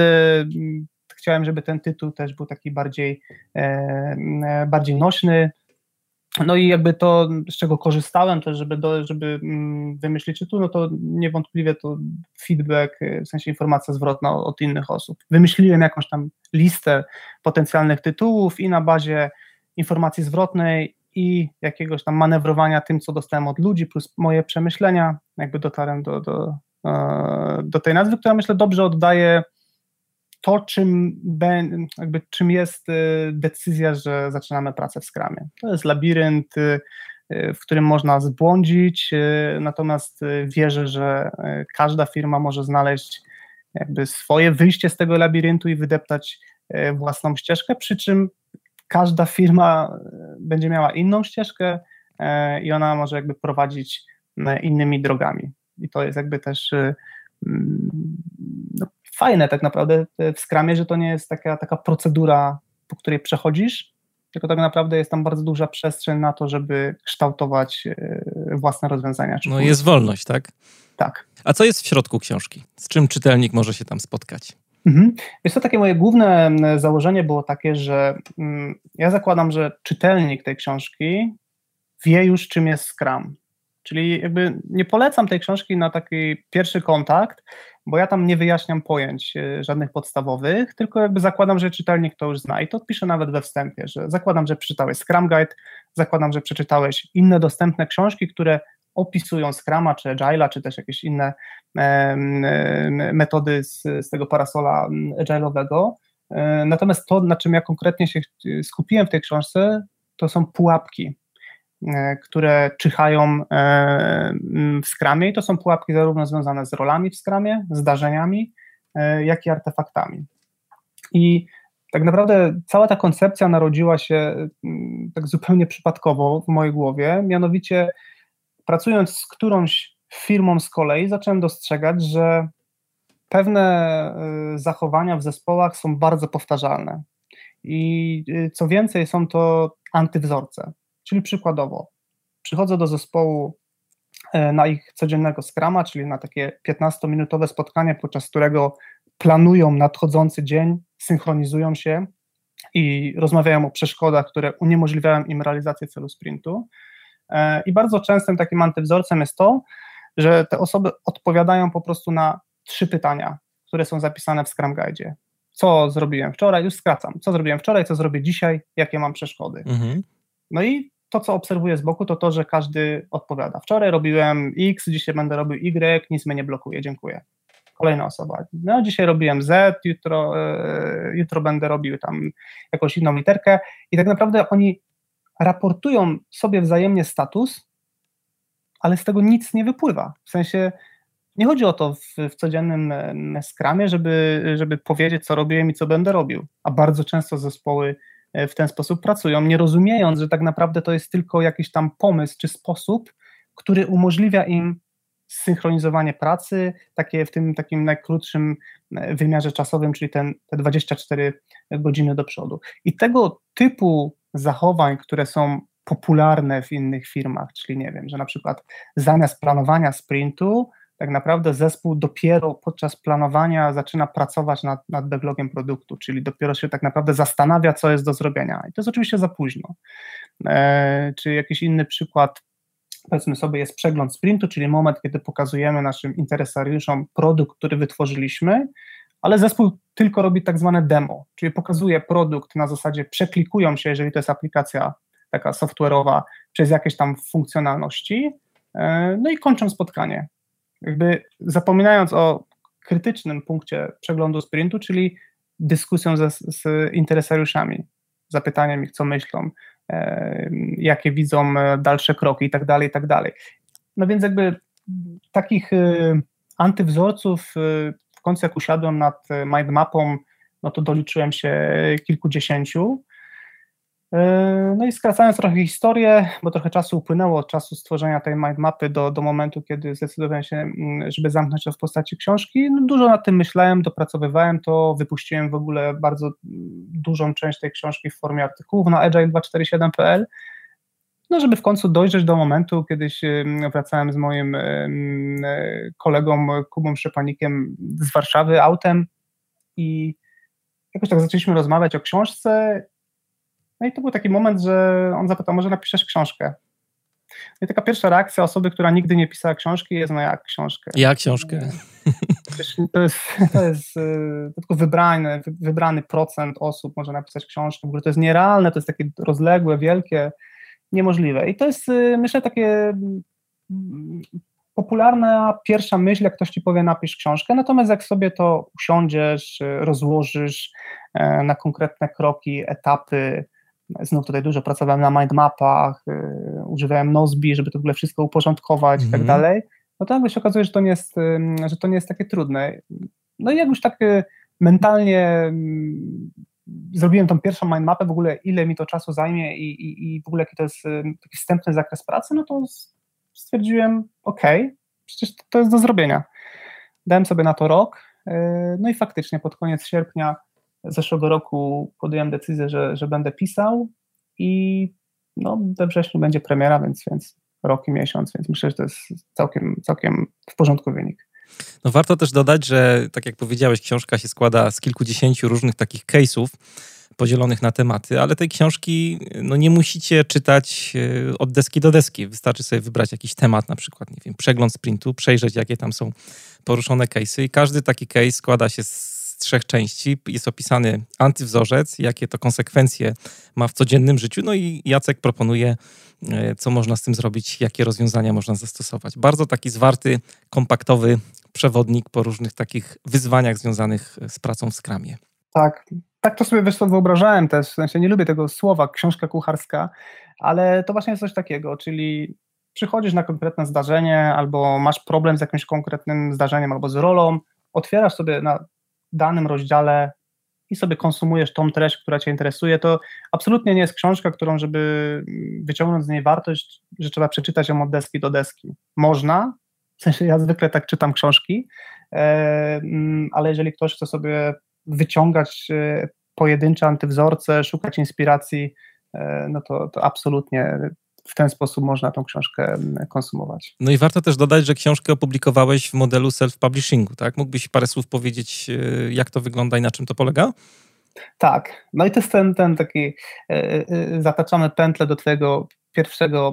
[SPEAKER 2] chciałem, żeby ten tytuł też był taki bardziej, e, bardziej nośny, no i jakby to, z czego korzystałem też, żeby, do, żeby mm, wymyślić tytuł, no to niewątpliwie to feedback, y, w sensie informacja zwrotna od innych osób. Wymyśliłem jakąś tam listę potencjalnych tytułów i na bazie informacji zwrotnej i jakiegoś tam manewrowania tym, co dostałem od ludzi, plus moje przemyślenia, jakby dotarłem do, do, e, do tej nazwy, która myślę dobrze oddaje to, czym, jakby, czym jest y, decyzja, że zaczynamy pracę w Scrumie. To jest labirynt, y, y, w którym można zbłądzić, natomiast wierzę, że każda firma może znaleźć jakby swoje wyjście z tego labiryntu i wydeptać własną ścieżkę, przy czym każda firma będzie miała inną ścieżkę i ona może jakby prowadzić innymi drogami. I to jest jakby też no, fajne tak naprawdę w Scrumie, że to nie jest taka, taka procedura, po której przechodzisz, tylko tak naprawdę jest tam bardzo duża przestrzeń na to, żeby kształtować e, własne rozwiązania.
[SPEAKER 1] No jest wolność, tak?
[SPEAKER 2] Tak.
[SPEAKER 1] A co jest w środku książki? Z czym czytelnik może się tam spotkać?
[SPEAKER 2] Mhm. Jest to takie moje główne założenie było takie, że mm, ja zakładam, że czytelnik tej książki wie już, czym jest Scrum. Czyli jakby nie polecam tej książki na taki pierwszy kontakt, bo ja tam nie wyjaśniam pojęć e, żadnych podstawowych, tylko jakby zakładam, że czytelnik to już zna i to piszę nawet we wstępie, że zakładam, że przeczytałeś Scrum Guide, zakładam, że przeczytałeś inne dostępne książki, które opisują Scrama, czy Agile'a, czy też jakieś inne metody z, z tego parasola Agile'owego. E, natomiast to, na czym ja konkretnie się skupiłem w tej książce, to są pułapki, które czyhają e, w skramie i to są pułapki zarówno związane z rolami w skramie, zdarzeniami, e, jak i artefaktami. I tak naprawdę cała ta koncepcja narodziła się tak zupełnie przypadkowo w mojej głowie, mianowicie pracując z którąś firmą z kolei zacząłem dostrzegać, że pewne zachowania w zespołach są bardzo powtarzalne. I co więcej, są to antywzorce. Czyli przykładowo, przychodzę do zespołu e, na ich codziennego skrama, czyli na takie 15-minutowe spotkanie, podczas którego planują nadchodzący dzień, synchronizują się i rozmawiają o przeszkodach, które uniemożliwiają im realizację celu sprintu. E, I bardzo częstym takim antywzorcem jest to, że te osoby odpowiadają po prostu na trzy pytania, które są zapisane w Scrum Guide. Co zrobiłem wczoraj? Już skracam. Co zrobiłem wczoraj, co zrobię dzisiaj, jakie mam przeszkody? Mhm. No i to, co obserwuję z boku, to to, że każdy odpowiada. Wczoraj robiłem X, dzisiaj będę robił Y, nic mnie nie blokuje, dziękuję. Kolejna osoba. No, dzisiaj robiłem Z, jutro, e, jutro będę robił tam jakąś inną literkę. I tak naprawdę oni raportują sobie wzajemnie status, ale z tego nic nie wypływa. W sensie nie chodzi o to w, w codziennym e, skramie, żeby, żeby powiedzieć, co robiłem i co będę robił. A bardzo często zespoły w ten sposób pracują, nie rozumiejąc, że tak naprawdę to jest tylko jakiś tam pomysł czy sposób, który umożliwia im synchronizowanie pracy, takie w tym takim najkrótszym e, wymiarze czasowym, czyli ten, te 24 godziny do przodu. I tego typu zachowań, które są popularne w innych firmach, czyli nie wiem, że na przykład zamiast planowania sprintu, tak naprawdę zespół dopiero podczas planowania zaczyna pracować nad, nad backlogiem produktu, czyli dopiero się tak naprawdę zastanawia, co jest do zrobienia. I to jest oczywiście za późno. E, czy jakiś inny przykład, powiedzmy sobie, jest przegląd sprintu, czyli moment, kiedy pokazujemy naszym interesariuszom produkt, który wytworzyliśmy, ale zespół tylko robi tak zwane demo, czyli pokazuje produkt na zasadzie przeklikują się, jeżeli to jest aplikacja taka software'owa, przez jakieś tam funkcjonalności, e, no i kończą spotkanie. Jakby zapominając o krytycznym punkcie przeglądu sprintu, czyli dyskusją ze, z interesariuszami, zapytaniem ich, co myślą, e, jakie widzą e, dalsze kroki i tak dalej, i tak dalej. No więc jakby takich antywzorców w końcu jak usiadłem nad mindmapą, no to doliczyłem się kilkudziesięciu, no i skracając trochę historię, bo trochę czasu upłynęło od czasu stworzenia tej mindmapy do, do momentu, kiedy zdecydowałem się, mm, żeby zamknąć to w postaci książki. No dużo nad tym myślałem, dopracowywałem to, wypuściłem w ogóle bardzo mm, dużą część tej książki w formie artykułów na agile247.pl. No, żeby w końcu dojrzeć do momentu, kiedyś wracałem z moim kolegą Kubą Szepanikiem z Warszawy autem i jakoś tak zaczęliśmy rozmawiać o książce no i to był taki moment, że on zapytał, może napiszesz książkę. No I taka pierwsza reakcja osoby, która nigdy nie pisała książki jest, no jak książkę?
[SPEAKER 1] Jak książkę?
[SPEAKER 2] To jest, to jest e, tylko wybrany, wybrany procent osób może napisać książkę. W ogóle to jest nierealne, to jest takie rozległe, wielkie, niemożliwe. I to jest, e, myślę, takie mm, popularna pierwsza myśl, jak ktoś ci powie, napisz książkę, natomiast jak sobie to usiądziesz, e, rozłożysz na konkretne kroki, etapy, Znów tutaj dużo pracowałem na mindmapach, yy, używałem Nozbi, żeby to w ogóle wszystko uporządkować i tak mhm. dalej. No to nagle się okazuje, że to, nie jest, że to nie jest takie trudne. No i jak już tak yy, mentalnie zrobiłem tą pierwszą mindmapę, w ogóle ile mi to czasu zajmie i, i, i w ogóle jaki to jest taki wstępny zakres pracy, no to stwierdziłem, ok, przecież to jest do zrobienia. Dałem sobie na to rok, yy, no i faktycznie pod koniec sierpnia zeszłego roku podjąłem decyzję, że, że będę pisał i no, we wrześniu będzie premiera, więc, więc rok i miesiąc, więc myślę, że to jest całkiem, całkiem w porządku wynik.
[SPEAKER 1] No warto też dodać, że tak jak powiedziałeś, książka się składa z kilkudziesięciu różnych takich case'ów podzielonych na tematy, ale tej książki no, nie musicie czytać e, od deski do deski. Wystarczy sobie wybrać jakiś temat, na przykład, nie wiem, przegląd sprintu, przejrzeć, jakie tam są poruszone case'y i każdy taki case składa się z trzech części. Jest opisany antywzorzec, jakie to konsekwencje ma w codziennym życiu. No i Jacek proponuje, e, co można z tym zrobić, jakie rozwiązania można zastosować. Bardzo taki zwarty, kompaktowy przewodnik po różnych takich wyzwaniach związanych z pracą w skramie.
[SPEAKER 2] Tak, tak to sobie wiesz, wyobrażałem też, w sensie nie lubię tego słowa książka kucharska, ale to właśnie jest coś takiego, czyli przychodzisz na konkretne zdarzenie albo masz problem z jakimś konkretnym zdarzeniem albo z rolą, otwierasz sobie na danym rozdziale i sobie konsumujesz tą treść, która Cię interesuje, to absolutnie nie jest książka, którą, żeby wyciągnąć z niej wartość, że trzeba przeczytać ją od deski do deski. Można, w sensie ja zwykle tak czytam książki, e, mm, ale jeżeli ktoś chce sobie wyciągać e, pojedyncze antywzorce, szukać inspiracji, e, no to, to absolutnie w ten sposób można tą książkę mm, konsumować.
[SPEAKER 1] No i warto też dodać, że książkę opublikowałeś w modelu self-publishingu, tak? Mógłbyś parę słów powiedzieć, e, jak to wygląda i na czym to polega?
[SPEAKER 2] Tak, no i to jest ten, ten taki, e, e, zataczamy pętlę do twojego pierwszego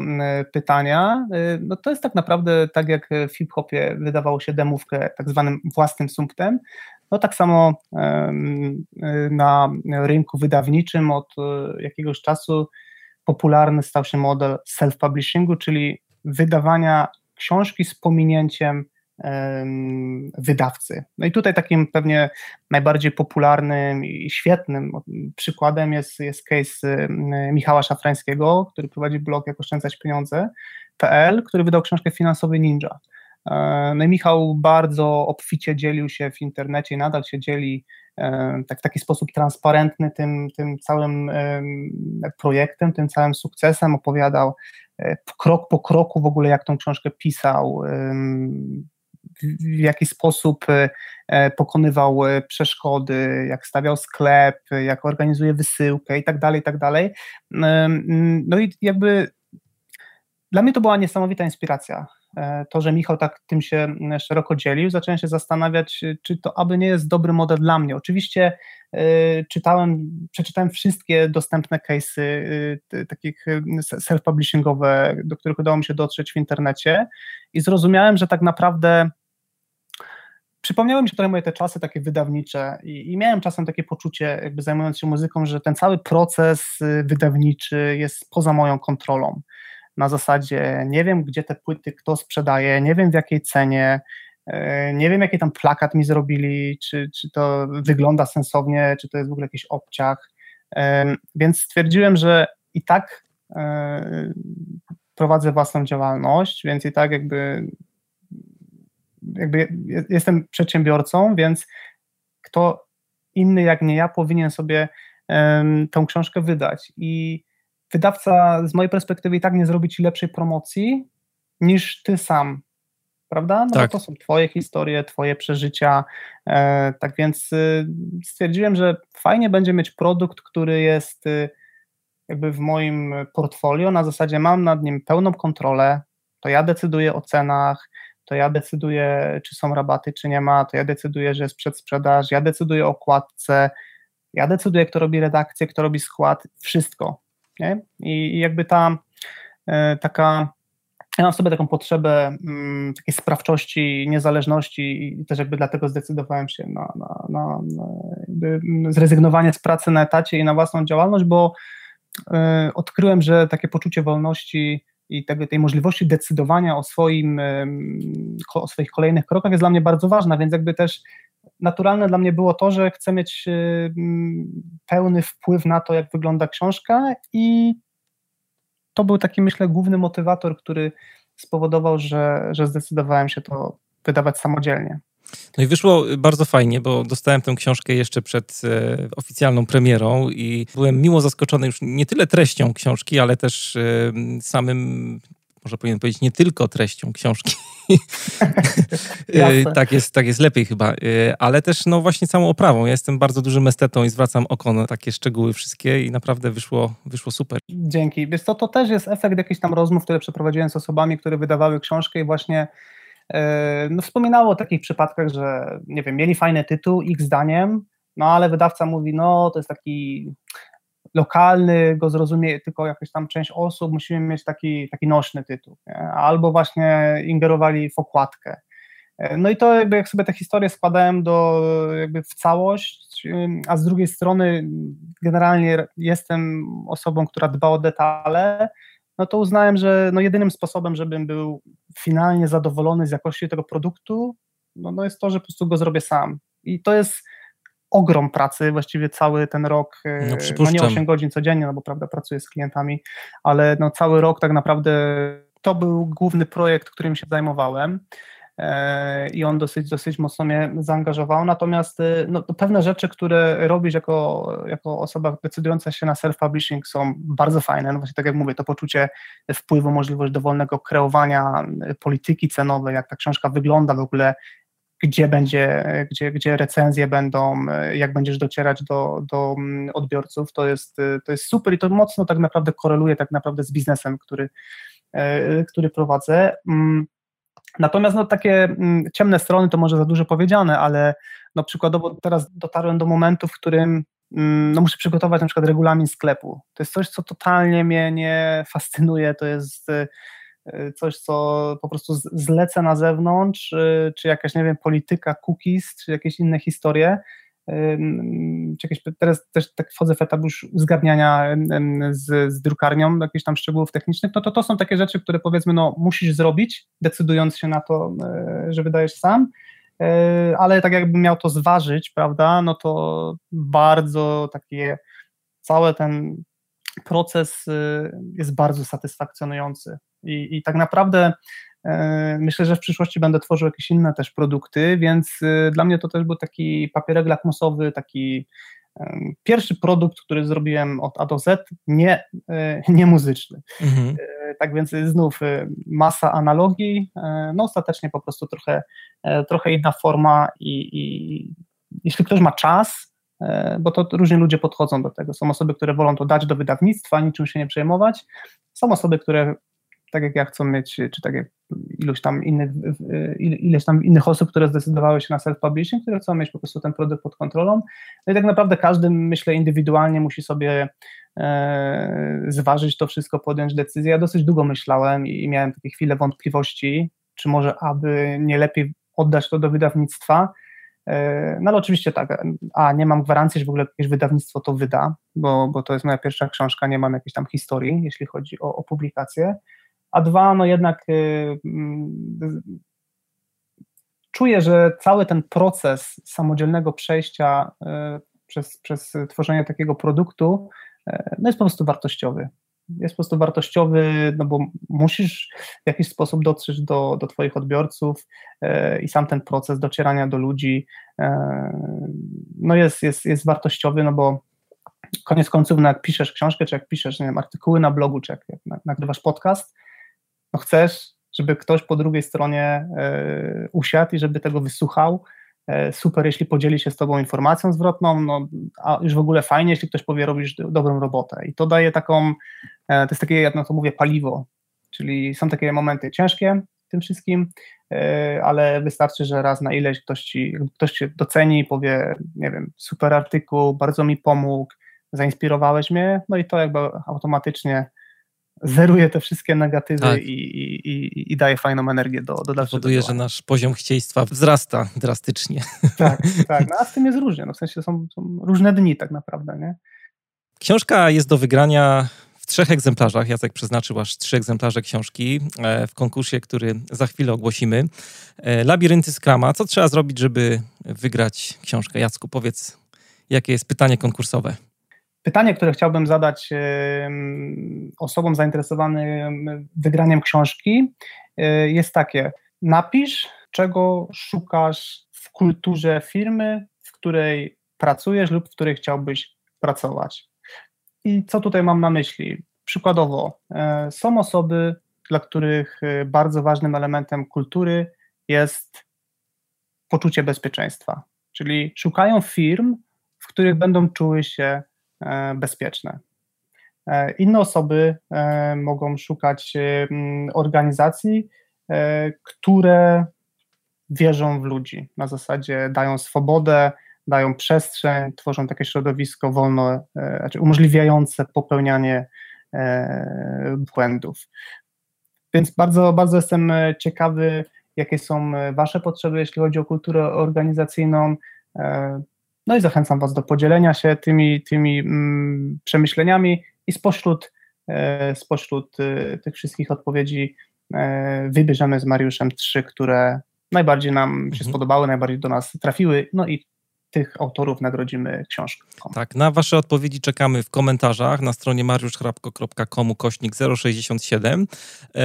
[SPEAKER 2] pytania. No to jest tak naprawdę tak, jak w hip-hopie wydawało się demówkę tak zwanym własnym sumptem, no tak samo na rynku wydawniczym od jakiegoś czasu popularny stał się model self-publishingu, czyli wydawania książki z pominięciem wydawcy. No i tutaj takim pewnie najbardziej popularnym i świetnym przykładem jest, jest case Michała Szafrańskiego, który prowadzi blog Jak oszczędzać pieniądze.pl, który wydał książkę Finansowy Ninja. E, no i Michał bardzo obficie dzielił się w internecie i nadal się dzieli e, tak, w taki sposób transparentny tym, tym całym projektem, tym całym sukcesem, opowiadał e, krok po kroku w ogóle, jak tą książkę pisał, w jaki sposób pokonywał przeszkody, jak stawiał sklep, jak organizuje wysyłkę i tak dalej, i tak dalej. No i jakby dla mnie to była niesamowita inspiracja to, że Michał tak tym się szeroko dzielił, zacząłem się zastanawiać, czy to aby nie jest dobry model dla mnie. Oczywiście czytałem, przeczytałem wszystkie dostępne case'y takich self-publishingowe, do których udało mi się dotrzeć w internecie i zrozumiałem, że tak naprawdę przypomniały mi się trochę moje te czasy takie wydawnicze i, i, miałem czasem takie poczucie, jakby zajmując się muzyką, że ten cały proces y, wydawniczy jest poza moją kontrolą. Na zasadzie nie wiem, gdzie te płyty kto sprzedaje, nie wiem w jakiej cenie, y, nie wiem, jaki tam plakat mi zrobili, czy, czy to wygląda sensownie, czy to jest w ogóle jakiś obciach. Więc stwierdziłem, że i tak y, prowadzę własną działalność, więc i tak jakby jakby jestem przedsiębiorcą, więc kto inny jak nie ja powinien sobie tą książkę wydać. I wydawca z mojej perspektywy i tak nie zrobi ci lepszej promocji niż ty sam. Prawda? No tak. to są twoje historie, twoje przeżycia. E, tak więc y, stwierdziłem, że fajnie będzie mieć produkt, który jest y, jakby w moim portfolio. Na zasadzie mam nad nim pełną kontrolę. To ja decyduję o cenach, to ja decyduję, czy są rabaty, czy nie ma, to ja decyduję, że jest przedsprzedaż, ja decyduję o okładce, ja decyduję, kto robi redakcję, kto robi skład, wszystko. Nie? I, jakby ta e, taka, ja mam w sobie taką potrzebę mm, takiej sprawczości, niezależności i też jakby dlatego zdecydowałem się na, na, na, na zrezygnowanie z pracy na etacie i na własną działalność, bo y, odkryłem, że takie poczucie wolności i tego, tej możliwości decydowania o, swoim, o swoich kolejnych krokach jest dla mnie bardzo ważna, więc jakby też naturalne dla mnie było to, że chcę mieć pełny wpływ na to, jak wygląda książka i to był taki, myślę, główny motywator, który spowodował, że, że zdecydowałem się to wydawać samodzielnie.
[SPEAKER 1] No i wyszło bardzo fajnie, bo dostałem tę książkę jeszcze przed e, oficjalną premierą i byłem miło zaskoczony już nie tyle treścią książki, ale też e, samym może powinien powiedzieć nie tylko treścią książki. E, tak, jest, tak jest lepiej chyba, e, ale też no właśnie całą oprawą. Ja jestem bardzo dużym estetą i zwracam oko na takie szczegóły wszystkie i naprawdę wyszło, wyszło super.
[SPEAKER 2] Dzięki. Wiesz co, to też jest efekt jakichś tam rozmów, które przeprowadziłem z osobami, które wydawały książkę i właśnie E, no, wspominało o takich przypadkach, że nie wiem, mieli fajny tytuł, ich zdaniem, no ale wydawca mówi, no to jest taki lokalny, go zrozumie tylko jakaś tam część osób, musimy mieć taki, taki nośny tytuł, nie? albo właśnie ingerowali w okładkę. E, no i to jakby jak sobie te historie składałem do jakby w całość, a z drugiej strony generalnie jestem osobą, która dba o detale, no to uznałem, że no jedynym sposobem, żebym był finalnie zadowolony z jakości tego produktu, no, no jest to, że po prostu go zrobię sam. I to jest ogrom pracy, właściwie cały ten rok, no, no nie 8 godzin codziennie, no bo prawda, pracuję z klientami, ale no cały rok tak naprawdę to był główny projekt, którym się zajmowałem. E, i on dosyć, dosyć mocno mnie zaangażował. Natomiast e, no, pewne rzeczy, które robisz jako, jako osoba decydująca się na self-publishing są bardzo fajne. No właśnie tak jak mówię, to poczucie wpływu, możliwość dowolnego kreowania e, polityki cenowej, jak ta książka wygląda w ogóle, gdzie będzie, gdzie, gdzie recenzje będą, jak będziesz docierać do, do mm, odbiorców, to jest, to jest super i to mocno tak naprawdę koreluje tak naprawdę z biznesem, który, który prowadzę. Mm, Natomiast no, takie mm, ciemne strony to może za dużo powiedziane, ale no, przykładowo teraz dotarłem do momentu, w którym no, muszę przygotować na przykład regulamin sklepu. To jest coś, co totalnie mnie nie fascynuje, to jest coś, co po prostu zlecę na zewnątrz, y, czy jakaś, nie wiem, polityka cookies, czy jakieś inne historie. Czy jakieś, teraz też tak wchodzę w etap już uzgadniania z, z drukarnią jakichś tam szczegółów technicznych, no to to są takie rzeczy, które powiedzmy, no musisz zrobić, decydując się na to, e, że wydajesz sam, e, ale tak jakbym miał to zważyć, prawda, no to bardzo takie, cały ten proces jest bardzo satysfakcjonujący i, i tak naprawdę E, myślę, że w przyszłości będę tworzył jakieś inne też produkty, więc e, dla mnie to też był taki papierek lakmusowy, taki pierwszy produkt, który zrobiłem od A do Z, nie, e, nie muzyczny. Mhm. Tak więc znów masa analogii, no ostatecznie po prostu trochę, trochę inna forma i, i jeśli ktoś ma czas, bo to różni ludzie podchodzą do tego. Są osoby, które wolą to dać do wydawnictwa, niczym się nie przejmować. Są osoby, które tak jak ja chcą mieć, czy tak jak ilość tam innych, ileś tam innych osób, które zdecydowały się na self-publishing, które chcą mieć po prostu ten produkt pod kontrolą. No i tak naprawdę każdy, myślę, indywidualnie musi sobie e, zważyć to wszystko, podjąć decyzję. Ja dosyć długo myślałem i, i miałem takie chwile wątpliwości, czy może aby nie lepiej oddać to do wydawnictwa, E, no ale oczywiście tak, a nie mam gwarancji, że w ogóle jakieś wydawnictwo to wyda, bo, bo to jest moja pierwsza książka, nie mam jakiejś tam historii, jeśli chodzi o, o publikację. A dwa, no jednak y, y, czuję, że cały ten proces samodzielnego przejścia y, przez, przez tworzenie takiego produktu no jest po prostu wartościowy. Jest po prostu wartościowy, no bo musisz w jakiś sposób dotrzeć do, do Twoich odbiorców i sam ten proces docierania do ludzi no jest, jest, jest wartościowy, no bo koniec końców, no jak piszesz książkę, czy jak piszesz nie wiem, artykuły na blogu, czy jak, jak nagrywasz podcast, no chcesz, żeby ktoś po drugiej stronie e, usiadł i żeby tego wysłuchał, E, super, jeśli podzieli się z Tobą informacją zwrotną, no, a już w ogóle fajnie, jeśli ktoś powie, robisz dobrą robotę. I to daje taką, e, to jest takie, jak na to mówię, paliwo, czyli są takie momenty ciężkie w tym wszystkim, ale wystarczy, że raz na ileś ktoś, ci, ktoś Cię doceni, powie, nie wiem, super artykuł, bardzo mi pomógł, zainspirowałeś mnie, no i to jakby automatycznie zeruje te wszystkie negatywy tak. i, i, i, daje fajną energię do, do dalszego
[SPEAKER 1] Powoduje, że nasz poziom chcieństwa wzrasta drastycznie.
[SPEAKER 2] Tak, tak. No, a z tym jest różnie. No, w sensie są, są różne dni tak naprawdę. Nie?
[SPEAKER 1] Książka jest do wygrania w trzech egzemplarzach. Jacek przeznaczył aż trzy egzemplarze książki e, w konkursie, który za chwilę ogłosimy. E, Labirynty Skrama. Co trzeba zrobić, żeby wygrać książkę? Jacku, powiedz, jakie jest pytanie konkursowe?
[SPEAKER 2] Pytanie, które chciałbym zadać osobom zainteresowanym wygraniem książki, e, jest takie: napisz, czego szukasz w kulturze firmy, w której pracujesz lub w której chciałbyś pracować. I co tutaj mam na myśli? Przykładowo, e, są osoby, dla których e, bardzo ważnym elementem kultury jest poczucie bezpieczeństwa, czyli szukają firm, w których będą czuły się bezpieczne. E, inne osoby e, mogą szukać organizacji, które wierzą w ludzi, na zasadzie dają swobodę, dają przestrzeń, tworzą takie środowisko wolno, znaczy umożliwiające popełnianie błędów. Więc bardzo, bardzo jestem ciekawy, jakie są Wasze potrzeby, jeśli chodzi o kulturę organizacyjną. No i zachęcam Was do podzielenia się tymi, tymi mm, przemyśleniami i spośród, e, spośród e, tych wszystkich odpowiedzi e, wybierzemy z Mariuszem trzy, które najbardziej nam się mhm. spodobały, najbardziej do nas trafiły, no i tych autorów nagrodzimy książką.
[SPEAKER 1] Tak, na Wasze odpowiedzi czekamy w komentarzach na stronie mariuszchrapko.com kośnik 067.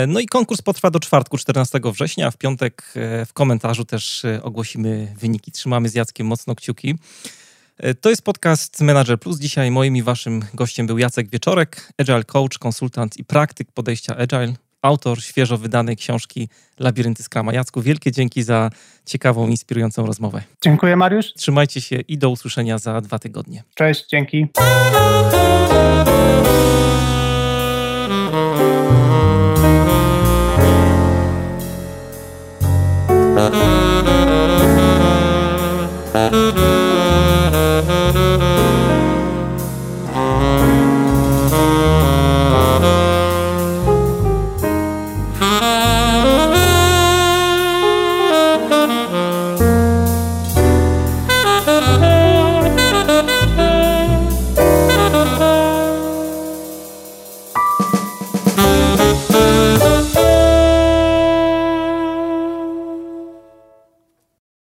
[SPEAKER 1] No i konkurs potrwa do czwartku 14 września, w piątek w komentarzu też ogłosimy wyniki. Trzymamy z Jackiem mocno kciuki. To jest podcast Manager Plus. Dzisiaj moim i waszym gościem był Jacek Wieczorek, agile coach, konsultant i praktyk podejścia agile autor świeżo wydanej książki Labirynty Skrama. Jacku, wielkie dzięki za ciekawą, inspirującą rozmowę.
[SPEAKER 2] Dziękuję, Mariusz.
[SPEAKER 1] Trzymajcie się i do usłyszenia za dwa tygodnie.
[SPEAKER 2] Cześć, dzięki.